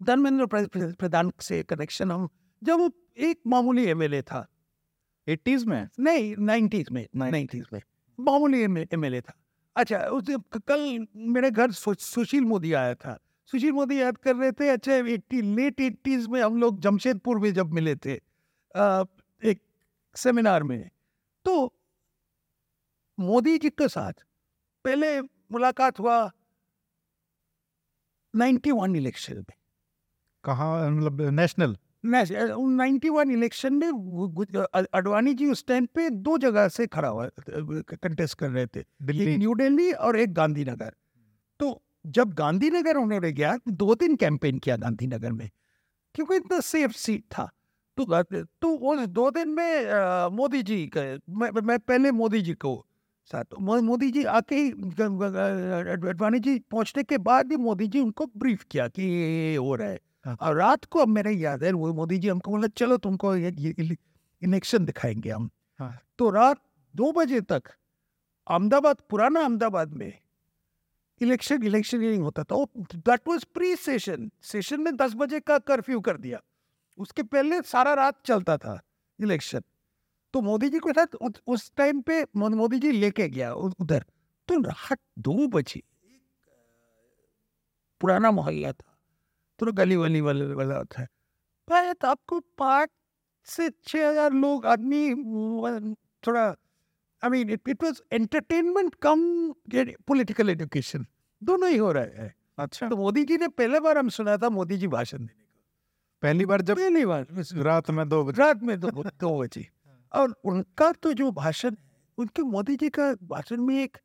धर्मेंद्र प्रधान से कनेक्शन हम जब एक मामूली एमएलए था। एटीज में? नहीं नाइन्टीज में नाइन्टीज में। मामूली एमएलए था। अच्छा उस कल मेरे घर सुशील मोदी आया था। सुशील मोदी याद कर रहे थे अच्छा एट्टी लेट एट्टीज में हम लोग जमशेदपुर में जब मिले थे एक सेमिनार में। तो मोदी जी के साथ पहले मुलाकात हुआ 91 इलेक्शन में। कहा मतलब नेशनल? नाइन्टी वन इलेक्शन में अडवाणी जी उस टाइम पे दो जगह से खड़ा हुआ कंटेस्ट कर रहे थे। एक न्यू दिल्ली और एक गांधीनगर। तो जब गांधीनगर उन्होंने गया दो दिन कैंपेन किया गांधीनगर में क्योंकि इतना सेफ़ सीट था। तो तो उस दो दिन में मोदी जी का मैं, मैं पहले मोदी जी को साथ। मोदी जी आके ही अडवाणी जी पहुँचने के बाद ही मोदी जी उनको ब्रीफ किया कि ये हो रहा है। हाँ। और रात को अब मेरे याद है वो मोदी जी हमको बोला चलो तुमको ये इलेक्शन दिखाएँगे हम। हाँ। तो रात दो बजे तक अहमदाबाद पुराना अहमदाबाद में इलेक्शन इलेक्शन होता था। That was pre session session में दस बजे का कर्फ्यू कर दिया। उसके पहले सारा रात चलता था इलेक्शन तो मोदी जी के साथ उस टाइम पे मोदी जी लेके गया उधर। तो रात दो बजे पुराना मोहल्ला था। तो गली वली वाले वाला था। तो आपको पाँच से छः हज़ार लोग आदमी थोड़ा I mean it it was entertainment cum political education दोनों ही हो रहे हैं। अच्छा। तो मोदी जी ने पहले बार हम सुना था मोदी जी भाषण देने का। पहली बार जब पहली बार। रात में दो बजे। रात में दो दो बजे। और उनका तो जो भाषण उनके मोदी जी का भाषण में एक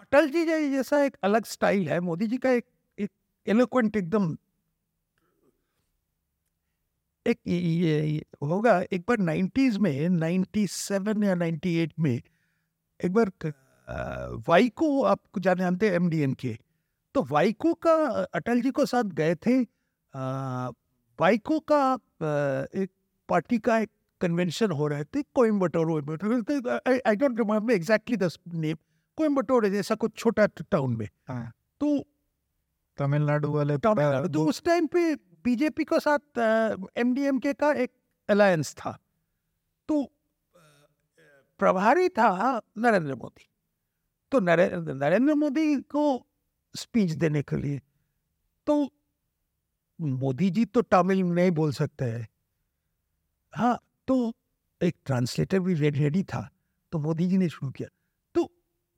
अटल जी जैसा एक अलग स्टाइल है। मोदी जी का एक एक एलोक्वेंट एकदम एक ये, ये होगा एक बार नाइन्टीज में नाइन्टी सेवन या नाइन्टी एट में एक बार वाइको आप जानते हैं एम के तो वाइको का अटल जी को साथ गए थे। वाइको का एक पार्टी का एक कन्वेंशन हो रहे थे Coimbatore I don't remember exactly the name Coimbatore है जैसा कुछ छोटा टाउन में। हाँ। तो तमिलनाडु वाले तमिलनाडु तो उस टाइम पे बीजेपी के साथ एमडीएमके का एक अलायंस था। तो प्रभारी था नरेंद्र मोदी। तो नरेंद्र नरेंद्र मोदी को स्पीच देने के लिए। तो मोदी जी तो तमिल नहीं बोल सकते हैं। हाँ तो एक ट्रांसलेटर भी रेडी था तो मोदी जी ने शुरू किया। तो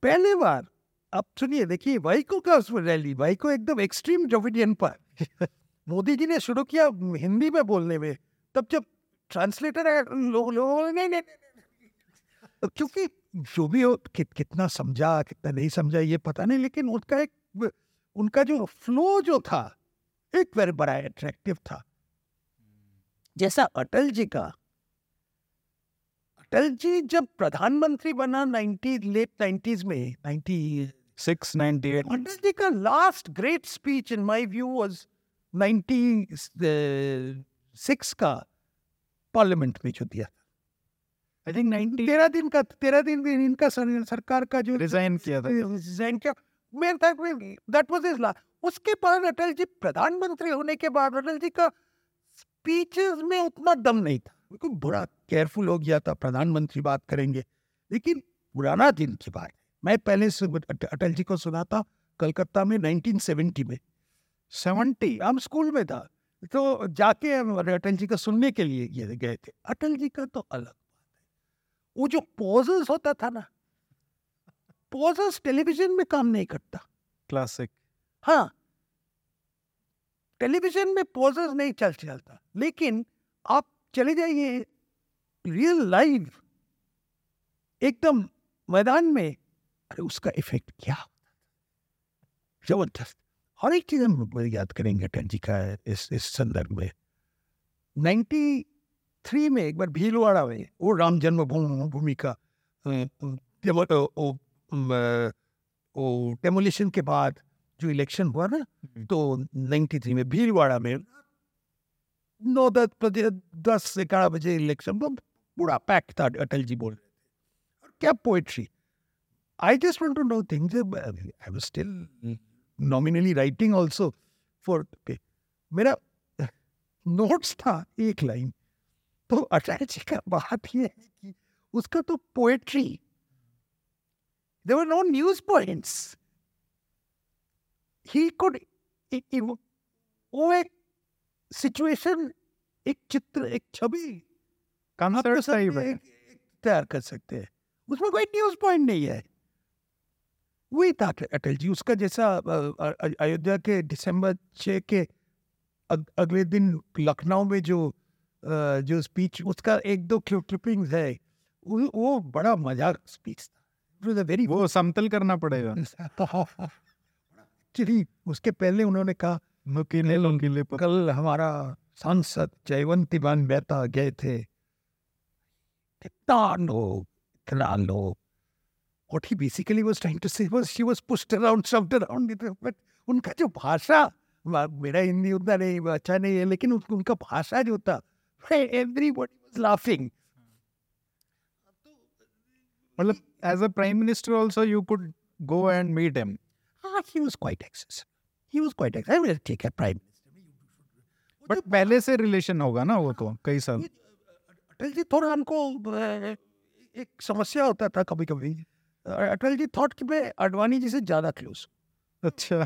पहले बार अब सुनिए देखिए वाइको का उसमें रैली वाइको एकदम एक्सट्रीम जोविडियन पर। [LAUGHS] मोदी जी ने शुरू किया हिंदी में बोलने में तब जब ट्रांसलेटर है लोग लोग नहीं, नहीं [LAUGHS] क्योंकि जो भी हो कि, कितना समझा कितना नहीं समझा ये पता नहीं लेकिन उनका एक उनका जो फ्लो जो था एक वेरी बड़ा अट्रैक्टिव था। जैसा अटल जी का अटल जी जब प्रधानमंत्री बना 90 लेट 90s में 90 six ninety eight Atal ji का last great speech in my view was 96 का पार्लियामेंट में जो दिया आई थिंक नाइनटी तेरह दिन का तेरह दिन में इनका सर, सरकार का जो रिजाइन किया था। रिजाइन किया। मेरे तक दैट वाज हिज लास्ट उसके बाद अटल जी प्रधानमंत्री होने के बाद अटल जी का स्पीचेस में उतना दम नहीं था। बिल्कुल बड़ा केयरफुल हो गया था प्रधानमंत्री बात करेंगे। लेकिन पुराना दिन की बात मैं पहले से अटल जी को सुना था कलकत्ता में 1970 में। सेवेंटी हम स्कूल में था तो जाके हम अटल जी का सुनने के लिए गए थे। अटल जी का तो अलग बात है। वो जो पॉजेस होता था ना पॉजेस टेलीविज़न में काम नहीं करता। क्लासिक हाँ। टेलीविज़न में पॉजेस नहीं चल चलता। लेकिन आप चले जाइए। रियल लाइव एकदम मैदान में। अरे उसका इफ़ेक्ट क्या ज़बरदस्त। हर एक चीज़ हम याद करेंगे अटल जी का इस इस संदर्भ में। 93 में एक बार भीलवाड़ा में वो राम जन्मभूमि भूमि का डेमोलिशन के बाद जो इलेक्शन हुआ ना तो 93 में भीलवाड़ा में नौ दस बजे दस से ग्यारह बजे इलेक्शन तो पूरा पैक था अटल जी बोल रहे थे और क्या poetry I just want to know things I was still nominally writing also for मेरा नोट्स था एक लाइन तो अटल जी का बात ये है कि उसका तो poetry there were no news points he could वो एक सिचुएशन एक चित्र एक छवि हैं, एक तैयार कर सकते हैं। उसमें कोई न्यूज़ पॉइंट नहीं है। वही था अटल जी उसका जैसा अयोध्या के दिसंबर छः के अग, अगले दिन लखनऊ में जो जो स्पीच उसका एक दो क्लिपिंग्स है वो, वो बड़ा मज़ाक स्पीच था। वेरी वो समतल करना पड़ेगा। [LAUGHS] एक्चुअली उसके पहले उन्होंने कहा नुकीले नुकीले पर। कल हमारा सांसद जयवंती मान मेहता गए थे। कितना लोग इतना लोग। what he basically was trying to say was she was pushed around shoved around but उनका जो भाषा मेरा हिंदी उतना नहीं अच्छा नहीं है लेकिन उन- उनका भाषा जो था [LAUGHS] everybody was laughing मतलब as a prime minister also you could go and meet him हाँ he was quite accessible he was quite accessible I mean, ठीक है prime minister बट पहले से रिलेशन होगा ना वो तो कई साल। अटल जी थोड़ा हमको एक समस्या होता था कभी कभी अटल जी थॉट कि मैं अडवाणी जी से ज़्यादा क्लोज अच्छा।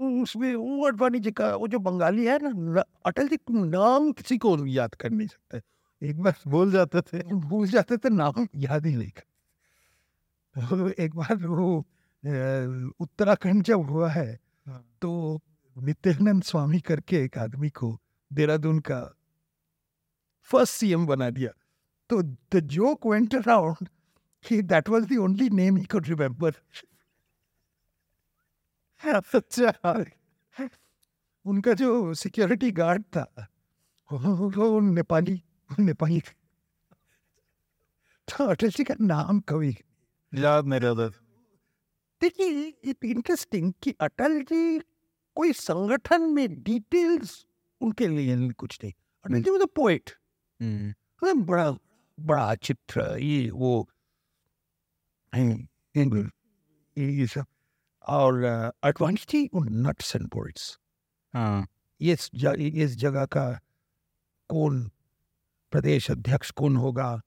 उसमें वो अडवाणी जी का वो जो बंगाली है ना अटल जी नाम किसी को याद कर नहीं सकते। एक बार भूल जाते थे। भूल जाते थे नाम याद ही नहीं कर तो [LAUGHS] एक बार वो उत्तराखंड जब हुआ है हाँ। तो नित्यानंद स्वामी करके एक आदमी को देहरादून का फ़र्स्ट सीएम बना दिया। तो द जोक वेंट अराउंड कि that was the only name he could remember अच्छा। उनका जो सिक्योरिटी गार्ड था वो नेपाली नेपाली। तो अटल जी का नाम कभी याद नहीं रहता। देखिए इट इंटरेस्टिंग कि अटल जी कोई संगठन में डिटेल्स उनके लिए कुछ नहीं। अटल जी वॉज़ अ पोएट बड़ा बड़ा चित्र ये वो ये सब। और अ, Advani ji nuts and bolts हाँ। इस इस जगह का कौन प्रदेश अध्यक्ष कौन होगा?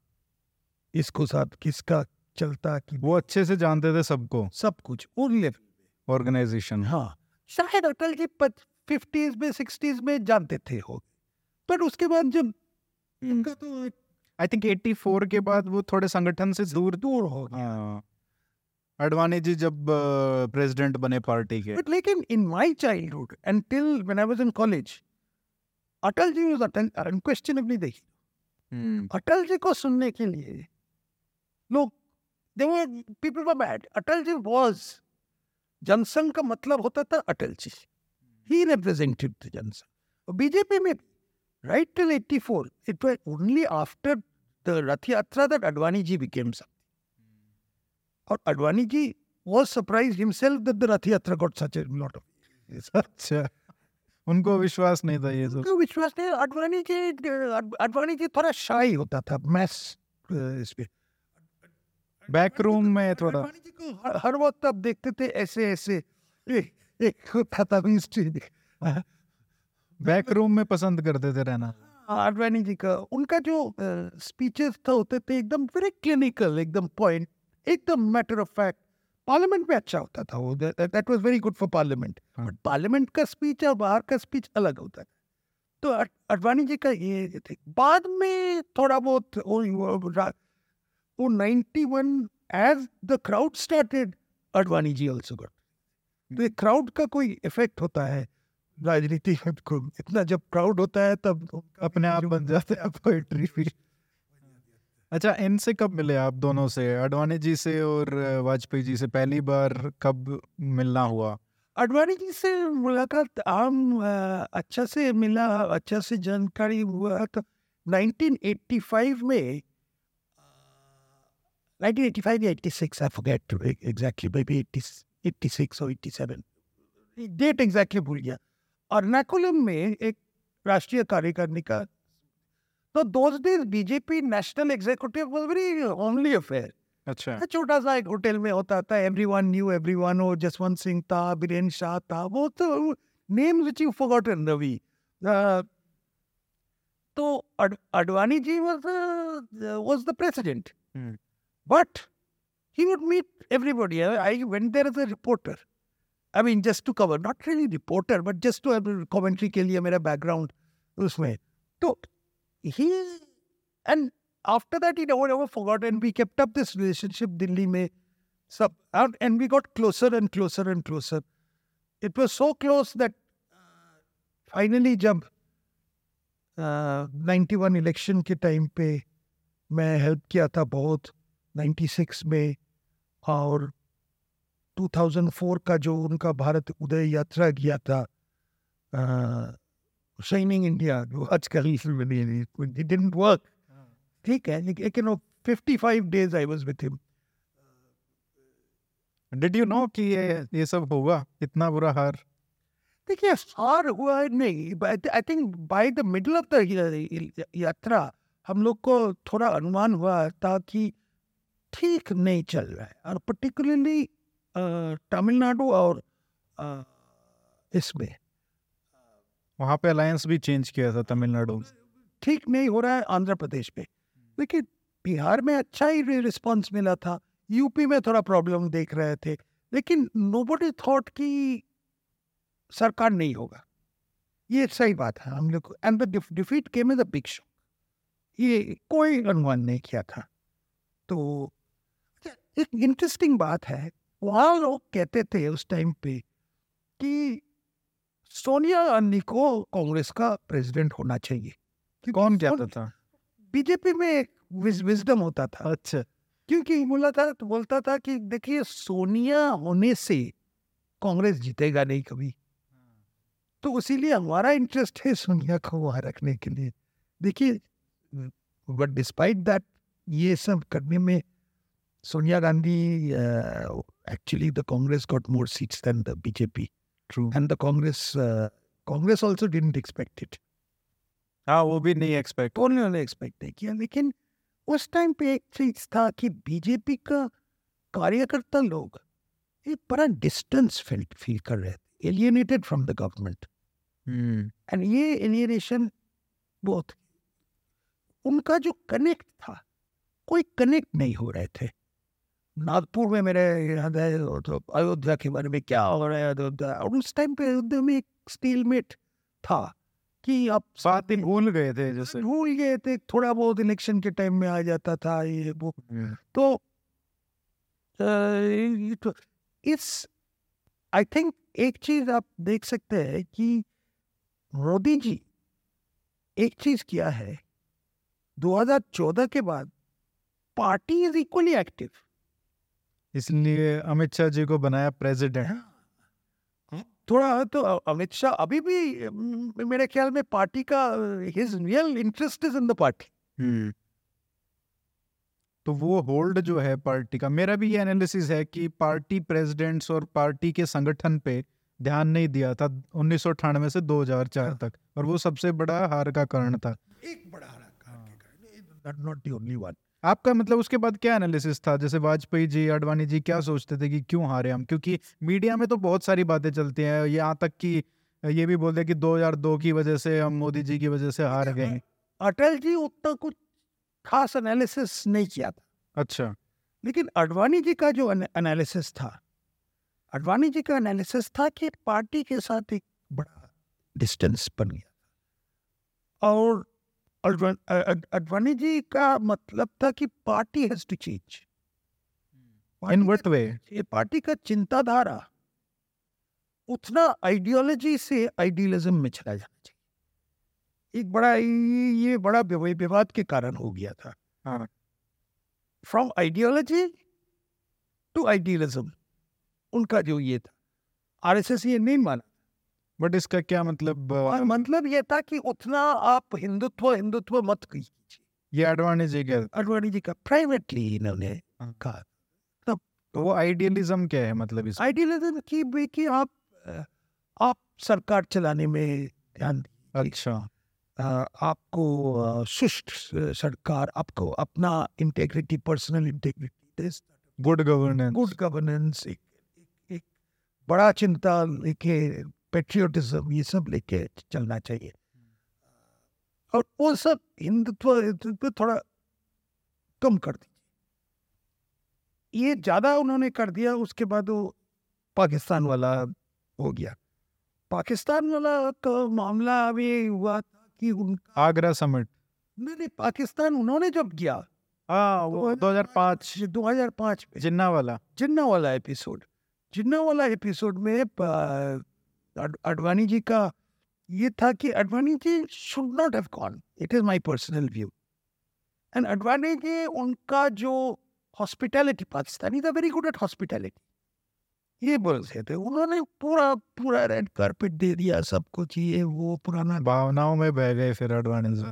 इसको साथ किसका चलता कि वो अच्छे से जानते थे सबको। सब कुछ उन लेवल ऑर्गेनाइजेशन हाँ शायद अटल जी फिफ्टीज में सिक्सटीज में जानते थे हो पर उसके बाद जब इनका तो आई थिंक 84 के बाद वो थोड़े संगठन से दूर दूर हो गया हाँ। अडवाणी जी जब प्रेसिडेंट बने पार्टी के। Like in, in my childhood, until when I was in college, Atal ji was Atal the hero. हम्म, अटल जी को सुनने के लिए लोग देखिए people were mad Atal ji was Jansangh का मतलब होता था अटल जी ही रिप्रेजेंटेड द जनसंघ बीजेपी में right till eighty four it was only after the Rath Yatra that Advani ji became some और Advani ji was surprise himself the Rath Yatra got such not अच्छा उनको विश्वास नहीं था ये सब उनको विश्वास नहीं अडवाणी जी अडवाणी जी थोड़ा शाही होता था मैस इस पर बैक रूम में थोड़ा अडवाणी जी को हर, हर वक्त आप देखते थे ऐसे ऐसे। एक स्ट्रीट बैक रूम में पसंद करते थे रहना। अडवाणी जी का। उनका जो स्पीचेस था होते थे एकदम वेरी क्लिनिकल एकदम पॉइंट एकदम मैटर ऑफ़ फैक्ट पार्लियामेंट में अच्छा होता था वो that was very good for parliament हाँ। बट पार्लियामेंट का स्पीच और बाहर का स्पीच अलग होता है तो अड- अडवाणी जी का ये थे। बाद में थोड़ा बहुत वो 91 as the crowd started Advani ji also got तो ये क्राउड का कोई इफ़ेक्ट होता है? राजनीति में को इतना जब क्राउड होता है तब उनका अपने आप बन जाते हैं पोएट्री भी अच्छा इनसे कब मिले आप दोनों से? अडवाणी जी से और वाजपेयी जी से पहली बार कब मिलना हुआ? अडवाणी जी से मुलाकात आम अच्छा से मिला अच्छा से जानकारी हुआ तो 1985 में 1985 या 86 I forget exactly maybe 86 और 87 डेट एग्जैक्टली भूल गया। अर्नाकुलम में एक राष्ट्रीय कार्यकारिणी का तो those days BJP national executive was very only affair अच्छा। छोटा सा एक होटल में होता था एवरीवन न्यू एवरीवन वो जसवंत सिंह था बीरेन शाह था वो तो names which you forgotten Ravi तो अड, Advani ji was was the president Hmm. But he would meet everybody I, I went there as a reporter I mean just to cover not really reporter but just to have a commentary के लिए मेरा background उसमें तो he and after that he never never forgot and we kept up this relationship Delhi में सब and, and we got closer and closer and closer it was so close that uh, finally जब नाइन्टी वन इलेक्शन के टाइम पे मैं हेल्प किया था बहुत 96 में और 2004 का जो उनका भारत उदय यात्रा किया था शाइनिंग इंडिया जो आजकल डिडंट वर्क ठीक है लेकिन वो 55 days I was with him did you know कि ये ये सब होगा? इतना बुरा हार। देखिए हार हुआ नहीं I think by the middle of the yatra हम लोग को थोड़ा अनुमान हुआ था कि ठीक नहीं चल रहा है और पर्टिकुलरली तमिलनाडु और इसमें। वहाँ पे अलायंस भी चेंज किया था तमिलनाडु में। ठीक नहीं हो रहा है आंध्र प्रदेश में लेकिन बिहार में अच्छा ही रिस्पांस मिला था। यूपी में थोड़ा प्रॉब्लम देख रहे थे। लेकिन नोबडी थॉट कि सरकार नहीं होगा। ये सही बात है। हम लोग को and the defeat came is a big shock ये कोई अनुमान नहीं किया था। तो एक इंटरेस्टिंग बात है। वहाँ लोग कहते थे उस टाइम पे कि सोनिया गांधी को कांग्रेस का प्रेसिडेंट होना चाहिए। कौन कहता था? बीजेपी में एक विजडम होता था। अच्छा। क्योंकि बोला था तो बोलता था कि देखिए सोनिया होने से कांग्रेस जीतेगा नहीं कभी। तो इसीलिए हमारा इंटरेस्ट है सोनिया को वहाँ रखने के लिए। देखिए बट डिस्पाइट दैट ये सब करने में Sonia Gandhi actually the Congress got more seats than the BJP true and the Congress uh, Congress also didn't expect it हाँ वो भी नहीं एक्सपेक्ट कौन ने एक्सपेक्ट नहीं किया लेकिन उस टाइम पे एक चीज़ था कि बीजेपी का कार्यकर्ता लोग एक बड़ा डिस्टेंस फील फील कर रहे थे alienated from the government and ये एलियनेशन बहुत उनका जो कनेक्ट था कोई कनेक्ट नहीं हो रहे थे। नागपुर में मेरे याद है तो अयोध्या के बारे में क्या हो रहा है अयोध्या और उस टाइम पे अयोध्या में एक स्टीलमेट था कि आप बात ही भूल गए थे जैसे। भूल गए थे थोड़ा बहुत इलेक्शन के टाइम में आ जाता था ये वो। तो तो इस आई थिंक एक चीज़ आप देख सकते हैं कि मोदी जी एक चीज़ किया है 2014 के बाद पार्टी इज़ इक्वली एक्टिव इसलिए अमित शाह जी को बनाया प्रेसिडेंट। थोड़ा तो अमित शाह अभी भी मेरे ख्याल में पार्टी का his real interest is in the party तो वो होल्ड जो है पार्टी का मेरा भी ये एनालिसिस है कि पार्टी प्रेसिडेंट्स और पार्टी के संगठन पे ध्यान नहीं दिया था उन्नीस सौ अठानवे से 2004 तक और वो सबसे बड़ा हार का कारण था। एक बड़ा हार का कारण नॉट द ओनली वन आपका मतलब उसके बाद क्या एनालिसिस था? जैसे वाजपेयी जी अडवाणी जी क्या सोचते थे कि क्यों हारे हम? क्योंकि मीडिया में तो बहुत सारी बातें चलती हैं। यहाँ तक कि ये भी बोलते हैं कि 2002 की वजह से हम मोदी जी की वजह से हार गए हैं। अटल जी उतना कुछ खास एनालिसिस नहीं किया था। अच्छा। लेकिन अडवाणी जी का जो एनालिसिस था अडवाणी जी का एनालिसिस था कि पार्टी के साथ एक बड़ा डिस्टेंस बन गया और अडवाणी जी का मतलब था कि party has to change in what way ये पार्टी का चिंताधारा उतना आइडियोलॉजी से आइडियलिज्म में चला जाना चाहिए। एक बड़ा ये बड़ा विवाद के कारण हो गया था। फ्रॉम आइडियोलॉजी टू आइडियलिज्म उनका जो ये था। आरएसएस ये नहीं माना। बट इसका क्या मतलब और मतलब ये था कि उतना आप हिंदुत्व हिंदुत्व मत कीजिए। ये अडवाणी जी क्या अडवाणी जी का प्राइवेटली इन्होंने हाँ। कहा। तो वो आइडियलिज्म क्या है मतलब इस आइडियलिज्म की भी कि आप आप सरकार चलाने में ध्यान अच्छा। आपको सुष्ट सरकार आपको अपना integrity personal integrity good governance good governance एक, एक, एक बड़ा चिंता लेके पेट्रियोटिज्म ये सब लेके चलना चाहिए। और वो सब हिंदुत्व हिंदुत्व थोड़ा कम कर दीजिए। ये ज़्यादा उन्होंने कर दिया उसके बाद वो पाकिस्तान वाला हो गया। पाकिस्तान वाला का मामला अभी हुआ था कि उनका आगरा समिट। नहीं नहीं, पाकिस्तान उन्होंने जब किया हाँ वो 2005 2005 में जिन्ना वाला जिन्ना वाला एपिसोड जिन्ना वाला एपिसोड में प- अडवाणी जी का ये था कि Advani ji should not have gone it is my personal view and Advani ji उनका जो हॉस्पिटैलिटी पाकिस्तानी था वेरी गुड एट हॉस्पिटैलिटी ये बोल रहे थे उन्होंने पूरा पूरा रेड कारपेट दे दिया सब कुछ ये वो पुराना भावनाओं में बह गए फिर अडवाणी जी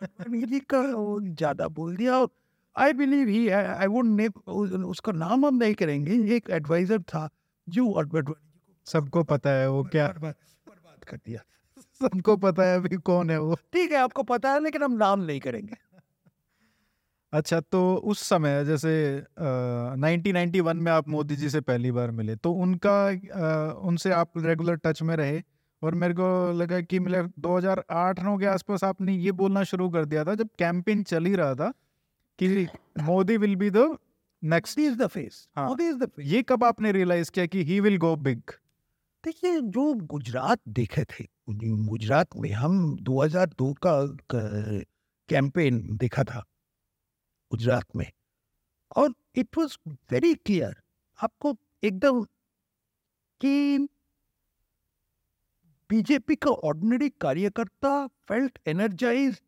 अडवाणी जी का ज़्यादा बोल दिया और I believe he I would उसका नाम हम नहीं करेंगे एक एडवाइजर था जो अडवाणी सबको पता है वो क्या? बर्बाद कर दिया। [LAUGHS] सबको पता है अभी कौन है वो। ठीक है आपको पता है लेकिन हम नाम नहीं करेंगे। अच्छा तो उस समय जैसे नाइनटीन नाइन्टी वन में आप मोदी जी से पहली बार मिले तो उनका अ, उनसे आप रेगुलर टच में रहे और मेरे को लगा कि मतलब 2008 नौ के आसपास आपने ये बोलना शुरू कर दिया था जब कैंपेन चल ही रहा था कि Modi will be the next is the face. Modi is the face ये कब आपने रियलाइज़ किया कि ही विल गो बिग देखिए, जो गुजरात देखे थे गुजरात में हम 2002 का कैंपेन देखा था, गुजरात में। और इट वाज वेरी क्लियर आपको एकदम कि बीजेपी का ऑर्डिनरी कार्यकर्ता felt energise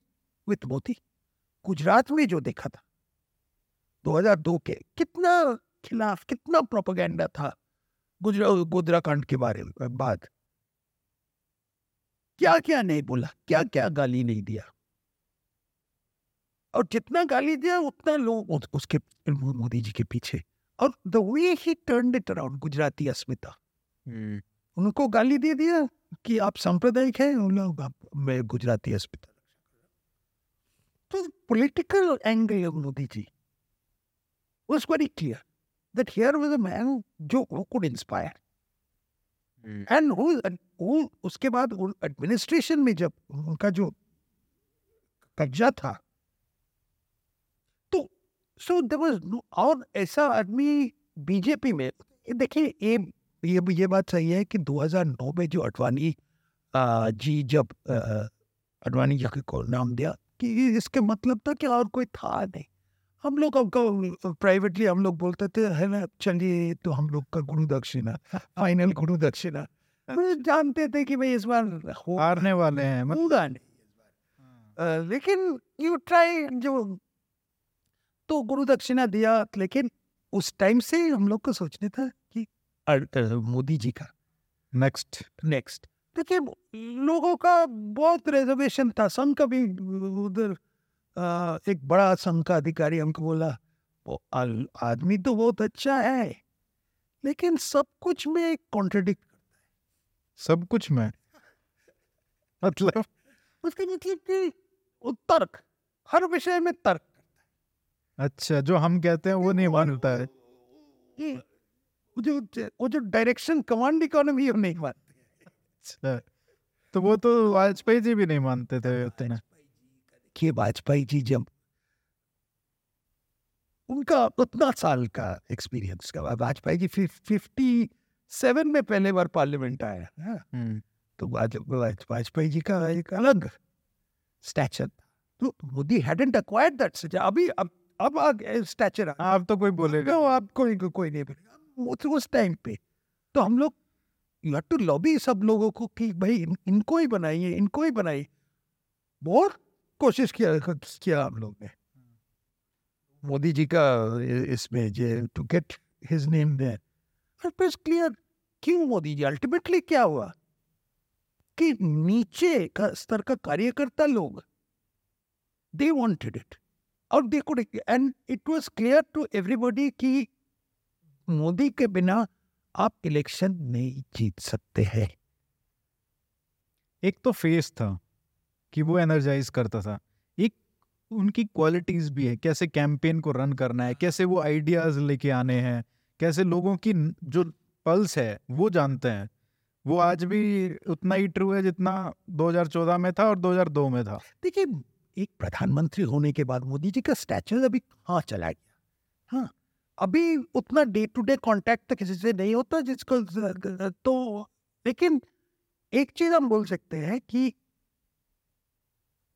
with Modi, Gujarat में जो देखा था 2002 के, कितना खिलाफ, कितना प्रोपेगेंडा था। गुजरा गोदराकांड के बारे में बात क्या क्या नहीं बोला क्या क्या गाली नहीं दिया? और जितना गाली दिया उतना लोग उसके मोदी जी के पीछे। और the way he turn it around Gujarati अस्मिता। उनको गाली दे दिया कि आप सांप्रदायिक हैं आप मैं गुजराती अस्पताल तो political angle Modi ji. was very clear that here was a man जो who could inspire. एंड वो उसके बाद एडमिनिस्ट्रेशन में जब उनका जो कब्जा था तो सो देयर वाज और ऐसा आदमी बीजेपी में देखिए ये ये ये बात सही है कि 2009 में जो अडवाणी जी जब अडवाणी जी को नाम दिया कि इसके मतलब था कि और कोई था नहीं। हम लोग आपको प्राइवेटली हम लोग बोलते थे है ना चलिए तो हम लोग का गुरु दक्षिणा [LAUGHS] फाइनल गुरु दक्षिणा। जानते थे कि भाई इस बार हारने वाले हैं होगा नहीं लेकिन यू ट्राई जो तो गुरु दक्षिणा दिया लेकिन उस टाइम से हम लोग को सोचने था कि मोदी जी का। नेक्स्ट नेक्स्ट देखिए लोगों का बहुत रिजर्वेशन था संघ का भी उधर एक बड़ा संघ का अधिकारी हमको बोला वो आदमी तो बहुत अच्छा है लेकिन सब कुछ में कॉन्ट्रडिक्ट करता है। सब कुछ में? [LAUGHS] मतलब उसके मतलब कि तर्क हर विषय में तर्क अच्छा जो हम कहते हैं वो नहीं मानता है। वो जो वो जो डायरेक्शन कमांड इकोनॉमी वो नहीं मानते अच्छा तो वो तो वाजपेयी जी भी नहीं मानते थे [LAUGHS] उतना। देखिए वाजपेयी जी जब उनका उतना साल का एक्सपीरियंस का वाजपेयी जी फिफ्टी सेवन में पहले बार पार्लियामेंट आया हम्म। तो वाजपेयी जी का एक अलग स्टैचर तो Modi hadn't acquired that such अभी अब अब स्टैचर अब तो कोई बोलेगा। आप कोई कोई नहीं बोलेगा। उस टाइम पे। तो हम लोग यू हैव टू लॉबी सब लोगों को कि भाई इन, इनको ही बनाइए इनको ही बनाइए। बहुत कोशिश किया किया हम लोग ने। मोदी जी का इसमें जे to get his name there clear क्यों मोदी जी? अल्टीमेटली क्या हुआ? कि नीचे का स्तर का कार्यकर्ता लोग दे वांटेड इट और they could and it was clear to everybody कि मोदी के बिना आप इलेक्शन नहीं जीत सकते हैं। एक तो फेस था। कि वो एनर्जाइज करता था। एक उनकी क्वालिटीज भी है, कैसे कैंपेन को रन करना है, कैसे वो आइडियाज़ लेके आने हैं, कैसे लोगों की जो पल्स है, वो जानते हैं। वो आज भी उतना ही ट्रू है जितना 2014 में था और 2002 में था। देखिए, एक प्रधानमंत्री होने के बाद मोदी जी का स्टैचर अभी हाँ चला गया? हाँ अभी उतना डे टू डे कांटेक्ट तो किसी से नहीं होता जिसको तो लेकिन एक चीज़ हम बोल सकते हैं कि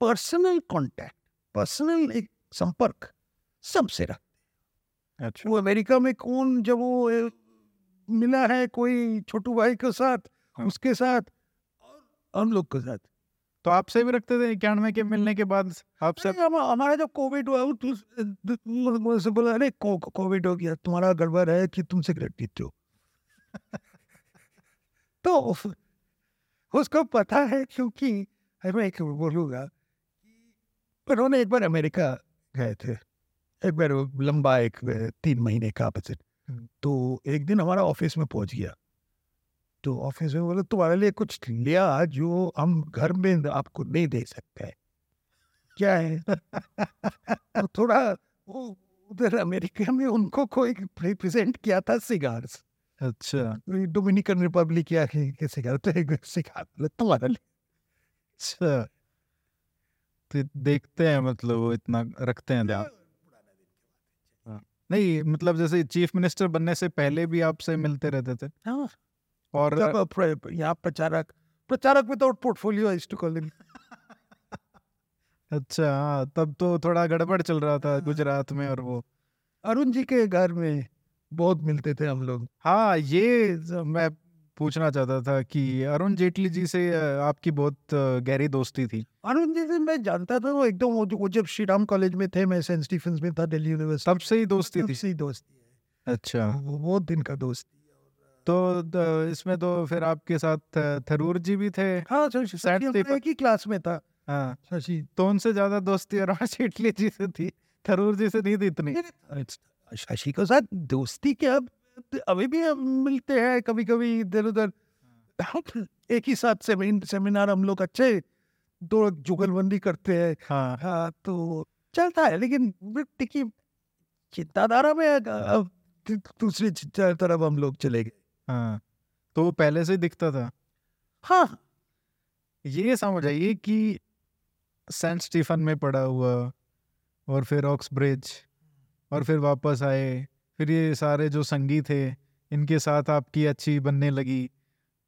पर्सनल कांटेक्ट पर्सनल एक संपर्क सबसे रखते अच्छा। वो अमेरिका में कौन जब वो मिला है कोई छोटू भाई के साथ हाँ। उसके साथ हम लोग के साथ। तो आपसे भी रखते थे इक्यानवे के मिलने के बाद आपसे हमारा जब कोविड हुआ तो मुझसे बोला अरे कोविड हो गया तुम्हारा गड़बड़ है कि तुम सिगरेट पीते हो? [LAUGHS] तो उसको पता है क्योंकि मैं एक बोलूँगा उन्होंने एक बार अमेरिका गए थे। एक बार लंबा एक तीन महीने का बजट। तो एक दिन हमारा ऑफ़िस में पहुँच गया। तो ऑफ़िस में बोले तुम्हारे लिए कुछ लिया जो हम घर में आपको नहीं दे सकते क्या है? तो थोड़ा वो उधर अमेरिका में उनको कोई रिप्रेजेंट किया था सिगार्स। अच्छा। डोमिनिकन रिपब्लिक या सिगार तो एक सिगार तुम्हारे लिए। अच्छा। तो देखते हैं मतलब वो इतना रखते हैं ध्यान। हाँ। नहीं मतलब जैसे चीफ मिनिस्टर बनने से पहले भी आपसे मिलते रहते थे। हाँ। और यहाँ प्रचारक प्रचारक में तो पोर्टफोलियो टू कॉल अच्छा हाँ तब तो थोड़ा गड़बड़ चल रहा था गुजरात में और वो। अरुण जी के घर में बहुत मिलते थे हम लोग। हाँ ये मैं पूछना चाहता था कि अरुण जेटली जी से आपकी बहुत गहरी दोस्ती थी। अरुण जी से मैं जानता था वो एकदम वो, वो जब श्री राम कॉलेज में थे मैं सेंट स्टीफेंस में था दिल्ली यूनिवर्सिटी तब से ही दोस्ती थी? से ही दोस्ती अच्छा। वो बहुत दिन का दोस्त तो इसमें तो फिर आपके साथ थरूर जी भी थे? हाँ एक ही क्लास में था। हाँ। शशि तो उनसे ज़्यादा दोस्ती अरुण [LAUGHS] जेटली जी से थी? थरूर जी से नहीं थी इतनी? शशि के साथ दोस्ती क्या अभी भी हम मिलते हैं कभी कभी इधर उधर एक ही साथ सेमिन सेमिनार हम लोग अच्छे दो जुगलबंदी करते हैं। हाँ। हाँ तो चलता है लेकिन देखिए चिंताधारा में अब दूसरी तरफ़ हम लोग चले गए। हाँ तो वो पहले से ही दिखता था? हाँ। ये समझ आइए कि सेंट स्टीफन में पड़ा हुआ और फिर ऑक्सब्रिज और फिर वापस आए। फिर ये सारे जो संगी थे इनके साथ आपकी अच्छी बनने लगी।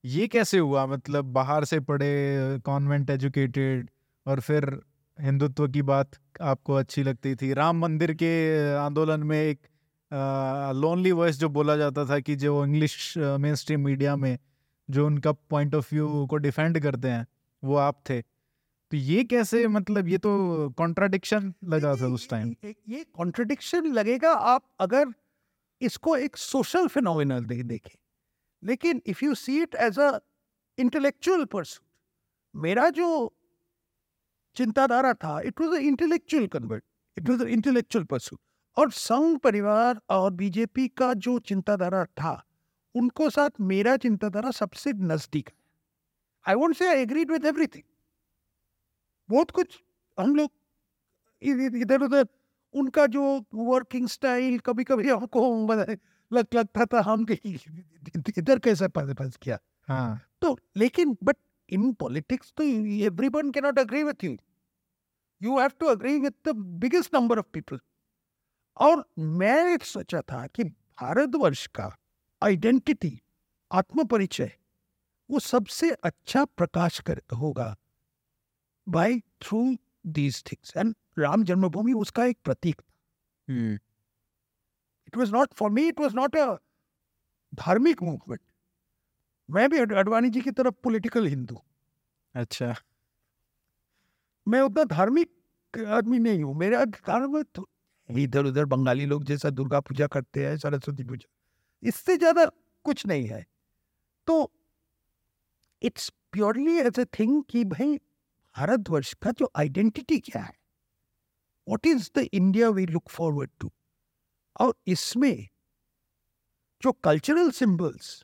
ये कैसे हुआ? मतलब बाहर से पढ़े कॉन्वेंट एजुकेटेड और फिर हिंदुत्व की बात आपको अच्छी लगती थी। राम मंदिर के आंदोलन में एक लोनली वॉइस जो बोला जाता था कि जो इंग्लिश मेन स्ट्रीम मीडिया में जो उनका पॉइंट ऑफ़ व्यू को डिफेंड करते हैं वो आप थे। तो ये कैसे मतलब ये तो कॉन्ट्राडिक्शन लगा था उस टाइम ये- कॉन्ट्राडिक्शन लगेगा आप अगर इसको एक सोशल फिनोमिनल दे देखें। लेकिन if you see it as a intellectual person मेरा जो चिंताधारा था it was intellectual convert it was intellectual person और संघ परिवार और बीजेपी का जो चिंताधारा था, उनको साथ मेरा चिंताधारा सबसे नज़दीक है। I won't say agreed with everything बहुत कुछ हम लोग इधर उधर उनका जो वर्किंग स्टाइल कभी कभी हमको लग लगता था हम कहीं [LAUGHS] इधर कैसे फंस किया। हाँ। तो लेकिन बट इन पॉलिटिक्स तो everyone can not agree with you you have to agree with the biggest number of people और मैं सोचा था कि भारतवर्ष का आइडेंटिटी आत्म परिचय वो सबसे अच्छा प्रकाश कर होगा by through these things and Ram Janmabhoomi उसका एक प्रतीक था it was not for me it was not a धार्मिक मूवमेंट मैं भी अड- अडवाणी जी की तरफ़ पॉलिटिकल हिंदू अच्छा मैं उतना धार्मिक आदमी नहीं हूँ मेरा धर्म तो इधर उधर बंगाली लोग जैसा दुर्गा पूजा करते हैं सरस्वती पूजा इससे ज़्यादा कुछ नहीं है तो it's purely as a thing कि भाई भारतवर्ष का जो आइडेंटिटी क्या है? What is the India we look forward to और इसमें जो कल्चरल सिंबल्स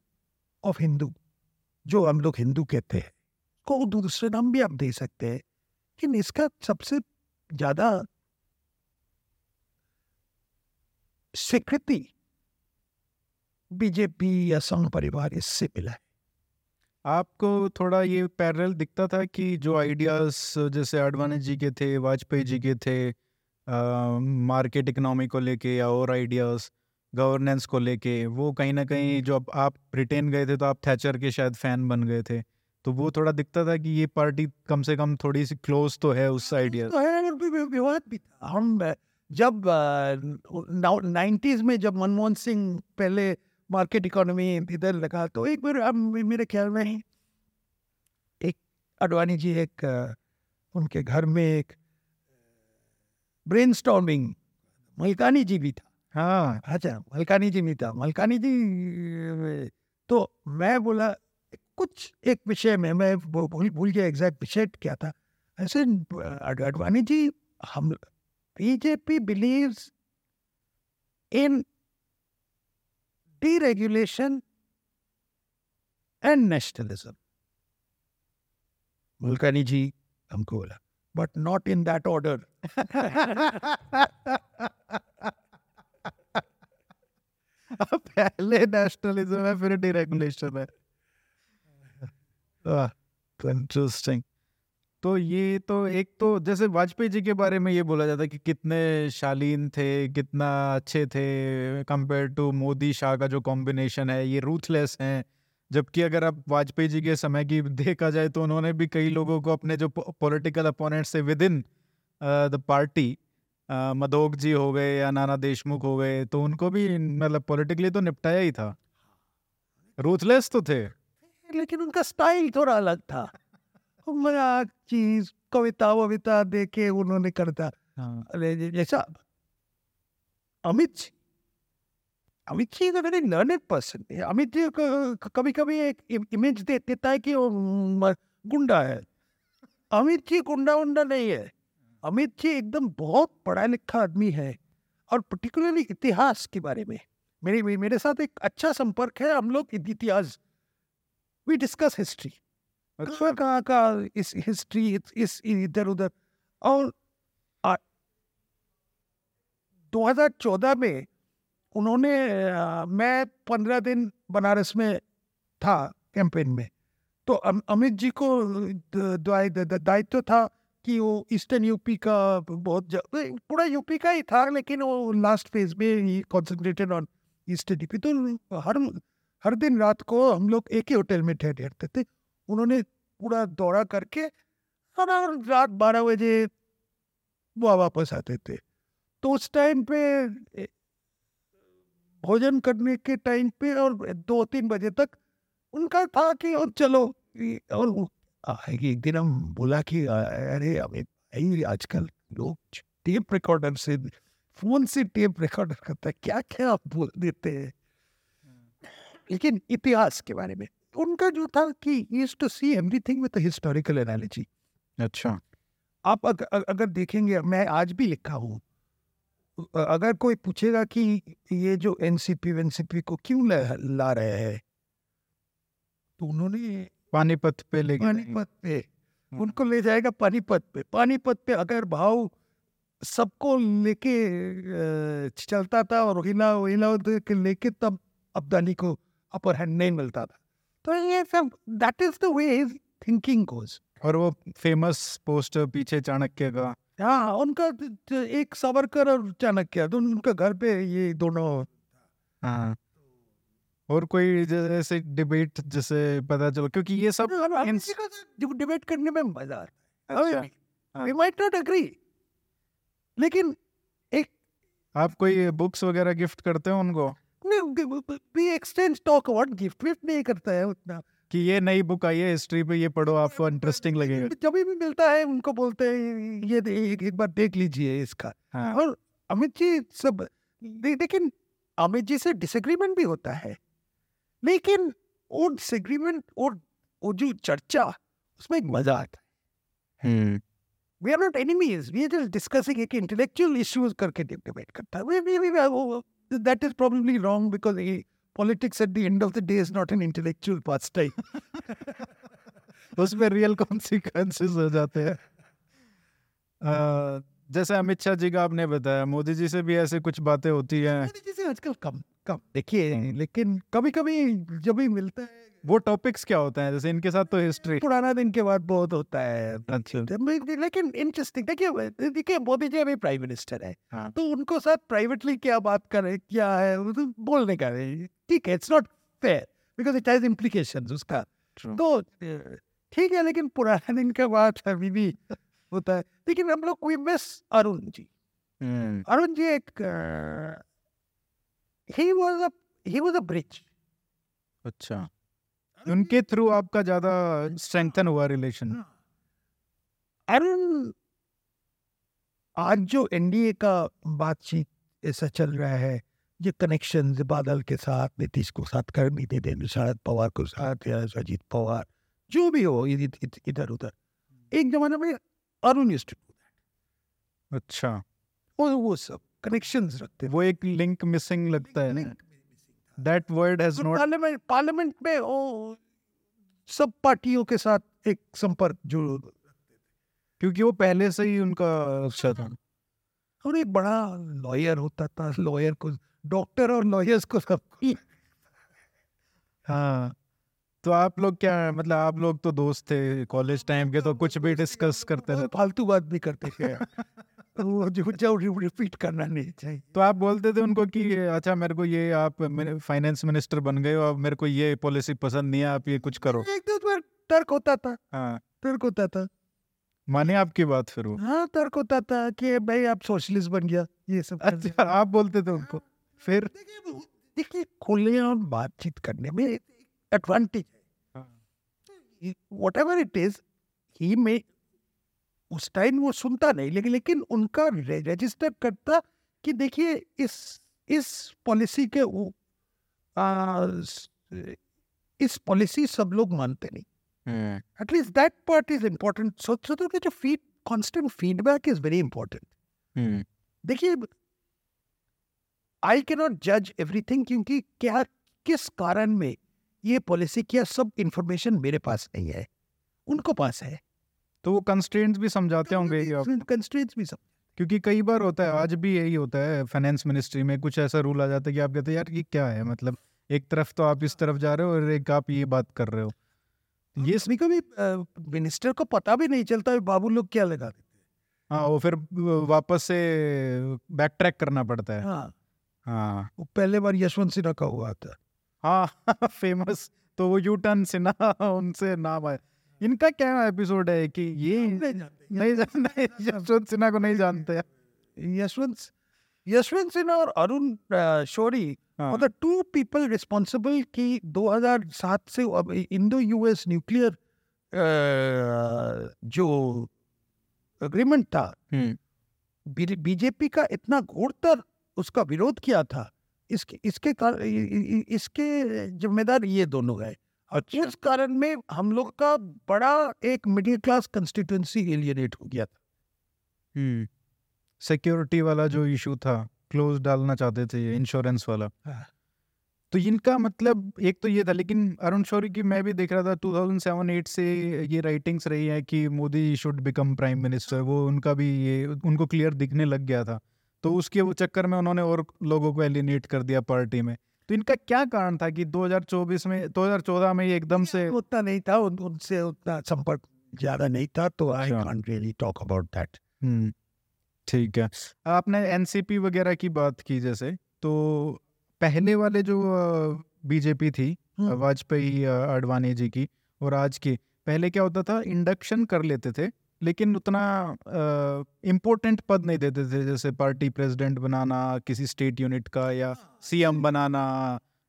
ऑफ़ हिंदू जो हम लोग हिंदू कहते हैं, को दूसरे नाम भी आप दे सकते हैं, लेकिन इसका सबसे ज़्यादा स्वीकृति बीजेपी या संघ परिवार इससे मिला है। आपको थोड़ा ये पैरेलल दिखता था कि जो आइडियाज़ जैसे आडवाणी जी के थे वाजपेयी जी के थे मार्केट इकोनॉमी को लेके या और आइडियाज़ गवर्नेंस को लेके वो कहीं ना कहीं जो आप ब्रिटेन गए थे तो आप थैचर के शायद फ़ैन बन गए थे। तो वो थोड़ा दिखता था कि ये पार्टी कम से कम थोड़ी सी क्लोज तो है उस आइडिया तो हम जब नाइन्टीज में जब मनमोहन सिंह पहले मार्केट इकोनॉमी इधर लगा तो एक बार अब मेरे ख्याल में ही एक अडवाणी जी एक उनके घर में एक ब्रेन स्टॉर्मिंग मलकानी जी भी था। हाँ। अच्छा मलकानी जी भी था। मलकानी जी तो मैं बोला कुछ एक विषय में मैं भूल भूल गया एग्जैक्ट विषय क्या था। ऐसे अडवाणी जी हम BJP believes in deregulation and nationalism. Mulkani ji हमको बोला but not in that order पहले नेशनलिज्म है फिर डिरेगुलेशन है इंटरेस्टिंग तो ये तो एक तो जैसे वाजपेयी जी के बारे में ये बोला जाता है कि कितने शालीन थे, कितना अच्छे थे कंपेयर टू मोदी शाह का जो कॉम्बिनेशन है, ये रूथलेस हैं। जबकि अगर आप वाजपेयी जी के समय की देखा जाए तो उन्होंने भी कई लोगों को अपने जो पॉलिटिकल अपोनेंट से with in the party Madhok ji हो गए या नाना देशमुख हो गए तो उनको भी मतलब पॉलिटिकली तो निपटाया ही था। रूथलेस तो थे। लेकिन उनका स्टाइल थोड़ा अलग था। मज़ाक चीज़ कविता वविता दे के उन्होंने करता हाँ। अरे जैसा Amit ji. Amit ji is a very learned person Amit ji कभी कभी एक इमेज दे देता है कि वो गुंडा है। अमित जी गुंडा उंडा नहीं है। अमित जी एकदम बहुत पढ़ा लिखा आदमी है और पर्टिकुलरली इतिहास के बारे में। मेरे मेरे साथ एक अच्छा संपर्क है। हम लोग इतिहास वी डिस्कस हिस्ट्री अच्छा। कहाँ का इस हिस्ट्री इस, इधर उधर? और आ, 2014 में उन्होंने आ, मैं पंद्रह दिन बनारस में था कैंपेन में। तो अमित जी को दायित्व था कि वो ईस्टर्न यूपी का बहुत पूरा यूपी का ही था लेकिन वो लास्ट फ़ेज़ में ही कॉन्सेंट्रेटेड ऑन ईस्टर्न यूपी तो हर हर दिन रात को हम लोग एक ही होटल में ठहरते थे। उन्होंने पूरा दौरा करके रात बारह बजे वो वापस आते थे। तो उस टाइम पे भोजन करने के टाइम पे और दो तीन बजे तक उनका था कि और चलो और एक दिन हम बोला कि अरे अमित भाई आजकल लोग टेप रिकॉर्डर से फ़ोन से टेप रिकॉर्डर करता है। क्या क्या आप बोल देते हैं। लेकिन इतिहास के बारे में उनका जो था कि use to see everything with historical analogy अच्छा। आप अग, अग, अगर देखेंगे मैं आज भी लिखा हूँ। अगर कोई पूछेगा कि ये जो एनसीपी वेनसीपी को क्यों ला, ला रहे हैं? तो उन्होंने पानीपत पे लेके पानीपत पे। उनको ले जाएगा पानीपत पे। पानीपत पे अगर भाव सबको लेके चलता था और हिला हिला लेके तब अब्दानी को अपर हैंड नहीं मिलता था। तो ये सब that is the way thinking goes और वो फ़ेमस पोस्टर पीछे चाणक्य का। हाँ उनका एक सावरकर और चाणक्य तो उनका घर पे ये दोनों। हाँ। और कोई जैसे डिबेट जैसे पता चलो क्योंकि ये सब डिबेट करने में मज़ा आता है। हाँ। वी माइट नॉट एग्री लेकिन एक आप कोई बुक्स वगैरह गिफ्ट करते हो उनको? We exchange talk about gift विफ्ट नहीं करता है उतना कि ये नई बुक आई है हिस्ट्री पे ये पढ़ो आपको इंटरेस्टिंग लगेगा जब भी मिलता है उनको बोलते हैं ये एक, एक बार देख लीजिए इसका हाँ और अमित जी सब लेकिन अमित जी से डिसएग्रीमेंट भी होता है लेकिन वो डिसएग्रीमेंट और वो जो चर्चा उसमें एक मज़ा आता है हम्म we are not enemies we are just discussing एक इंटेलेक्चुअल इश्यूज़ करके डिबेट करता है we, we, we, we, that is probably wrong because a, politics at the end of the day is not an intellectual pastime उसमें रियल कॉन्सिक्वेंसेस हो जाते हैं uh, जैसे अमित शाह जी का आपने बताया मोदी जी से भी ऐसे कुछ बातें होती हैं मोदी जी से आजकल कम कम देखिए लेकिन कभी कभी जब भी मिलता है वो टॉपिक्स क्या होते हैं? जैसे इनके साथ तो हिस्ट्री पुराना दिन के बाद बहुत होता है अच्छा। लेकिन इंटरेस्टिंग देखिए देखिए मोदी जी अभी प्राइम मिनिस्टर है हाँ। तो उनको साथ प्राइवेटली क्या बात करें क्या है तो बोलने का ठीक है it's not fair because it has implication उसका। True. तो ठीक है लेकिन पुराना दिन के बाद अभी भी होता है लेकिन हम लोग वी मिस अरुण जी। हम्म। अरुण जी एक he was a he was a bridge अच्छा। उनके थ्रू आपका ज़्यादा स्ट्रेंथन हुआ रिलेशन अरुण आज जो एनडीए का बातचीत ऐसा चल रहा है ये कनेक्शन बादल के साथ नीतीश को साथ कर नहीं देते शरद पवार को साथ या अजीत पवार जो भी हो इध- इध- इधर उधर। एक जमाने में Arun used to do that. अच्छा। वो वो सब। कनेक्शंस रखते वो एक लिंक मिसिंग लगता है। That word has not parliament parliament में वो सब पार्टियों के साथ एक संपर्क जो क्योंकि वो पहले से ही उनका अच्छा था। और एक बड़ा लॉयर होता था लॉयर को डॉक्टर और लॉयर्स को सब [LAUGHS] हाँ तो आप लोग क्या मतलब आप लोग तो दोस्त थे कॉलेज टाइम के तो कुछ भी डिस्कस करते रहते। फालतू बात भी करते थे। [LAUGHS] वो जो जो रिपीट करना नहीं चाहिए। तो आप बोलते थे उनको कि अच्छा मेरे को ये आप फाइनेंस मिनिस्टर बन गए हो अब मेरे को ये पॉलिसी पसंद नहीं है आप ये कुछ करो। एक दो बार तर्क होता था। हाँ। तर्क होता था। माने आपकी बात फिर वो। हाँ तर्क होता था कि भाई आप सोशलिस्ट बन गया ये सब अच्छा आप बोलते थे उनको। फिर? देखिए देखिए खुले और बातचीत करने में एडवांटेज है। वट एवर इट इज़ ही में उस टाइम वो सुनता नहीं लेकिन लेकिन उनका रजिस्टर करता कि देखिए इस इस पॉलिसी के वो आ, इस पॉलिसी सब लोग मानते नहीं। At least that part is important so so तो जो feed constant feedback is very important देखिए आई कैनॉट जज एवरीथिंग क्योंकि क्या किस कारण में ये पॉलिसी क्या सब इंफॉर्मेशन मेरे पास नहीं है। उनको पास है। तो वो कंस्ट्रेंट्स भी समझाते होंगे कंस्ट्रेंट्स भी सब क्योंकि कई बार होता है आज भी यही होता है फाइनेंस मिनिस्ट्री में कुछ ऐसा रूल आ जाता है कि आप कहते हैं यार ये क्या है? मतलब एक तरफ़ तो आप इस तरफ़ जा रहे हो और एक आप ये बात कर रहे हो। ये कभी कभी मिनिस्टर को पता भी नहीं चलता बाबू लोग क्या लगा देते हाँ। वो फिर वापस से बैक ट्रैक करना पड़ता है। हाँ। हाँ। वो पहले बार यशवंत सिन्हा का हुआ था। हाँ [LAUGHS] फ़ेमस तो वो यू टर्न सिन्हा [LAUGHS] उनसे नाम आया। इनका क्या एपिसोड है कि ये नहीं जानते [LAUGHS] यशवंत सिन्हा को नहीं जानते। यशवंत यशवंत सिन्हा और Arun Shourie the two people responsible कि 2007 से अब इंडो यूएस न्यूक्लियर जो अग्रीमेंट था हम्म। बीजेपी का इतना घोरतर उसका विरोध किया था इसके इसके कारण इसके जिम्मेदार ये दोनों है। और उस कारण में हम लोग का बड़ा एक मिडिल क्लास कंस्टिट्यूंसी एलियनेट हो गया था। हम्म। सिक्योरिटी वाला जो इशू था क्लोज डालना चाहते थे इंश्योरेंस वाला। हाँ। तो इनका मतलब एक तो ये था लेकिन अरुण शौरी की मैं भी देख रहा था 2007-8 से ये राइटिंग्स रही है कि Modi should become prime minister वो उनका भी ये उनको क्लियर दिखने लग गया था। तो उसके वो चक्कर में उन्होंने और लोगों को एलिनेट कर दिया पार्टी में। तो इनका क्या कारण था कि 2024 में 2014 में ये एकदम से उतना नहीं था उन, उनसे उतना संपर्क ज़्यादा नहीं था तो I. Can't really talk about that ठीक है आपने एनसीपी वगैरह की बात की जैसे तो पहले वाले जो बीजेपी थी हम्म। वाजपेयी अडवाणी जी की और आज की पहले क्या होता था इंडक्शन कर लेते थे लेकिन उतना इम्पोर्टेंट पद नहीं देते थे जैसे पार्टी प्रेसिडेंट बनाना किसी स्टेट यूनिट का या सीएम बनाना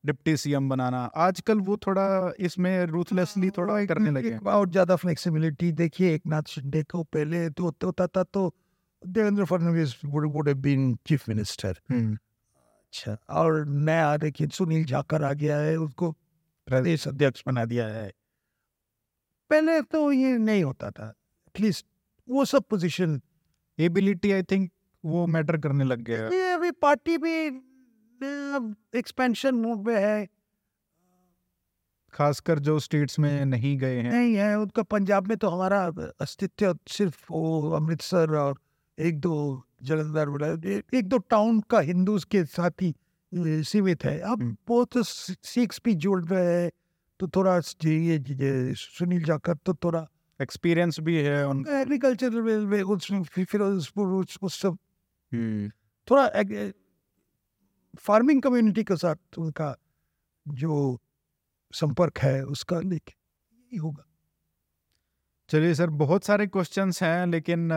डिप्टी सीएम बनाना आजकल वो थोड़ा इसमें रूथलेसली थोड़ा एक, करने लगे हैं। और ज़्यादा फ्लेक्सिबिलिटी देखिए एक नाथ शिंदे को पहले तो तो होता था तो Devendra Fadnavis would have been chief minister अच्छा और नया देखिए सुनील जाकर आ गया है उसको प्रदेश अध्यक्ष बना दिया है। पहले तो ये नहीं होता था। एटलीस्ट वो सब पोजीशन एबिलिटी आई थिंक वो मैटर करने लग गया। है अभी पार्टी भी एक्सपेंशन मूव में है। खासकर जो स्टेट्स में नहीं गए हैं। नहीं है उनका पंजाब में तो हमारा अस्तित्व सिर्फ़ वो अमृतसर और एक दो जलंधर एक दो टाउन का हिंदूज के साथ ही सीमित है। अब हम्म। वो तो सिक्स भी जुड़ रहे हैं तो थोड़ा ये, ये सुनील जाकर तो थोड़ा एक्सपीरियंस भी है उन एग्रीकल्चर में उसमें फिर उस, उस सब। थोड़ा फ़ार्मिंग कम्युनिटी के साथ उनका जो संपर्क है उसका लेकिन होगा। चलिए सर बहुत सारे क्वेश्चंस हैं लेकिन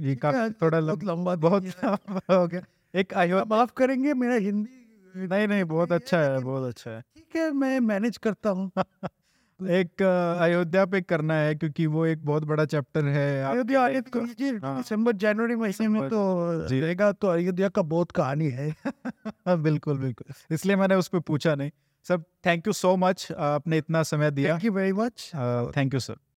ये काफ़ी थोड़ा बहुत लंबा बहुत हो। गया। एक अयो माफ़ करेंगे मेरा हिंदी नहीं नहीं बहुत अच्छा है बहुत अच्छा है। ठीक है मैं मैनेज करता हूँ। [LAUGHS] एक अयोध्या पे करना है क्योंकि वो एक बहुत बड़ा चैप्टर है। अयोध्या तो हाँ। दिसंबर जनवरी महीने में तो रहेगा तो अयोध्या का बहुत कहानी है। [LAUGHS] हाँ, बिल्कुल बिल्कुल। इसलिए मैंने उस पर पूछा नहीं। Sir thank you so much आपने इतना समय दिया। Thank you very much. Thank you sir.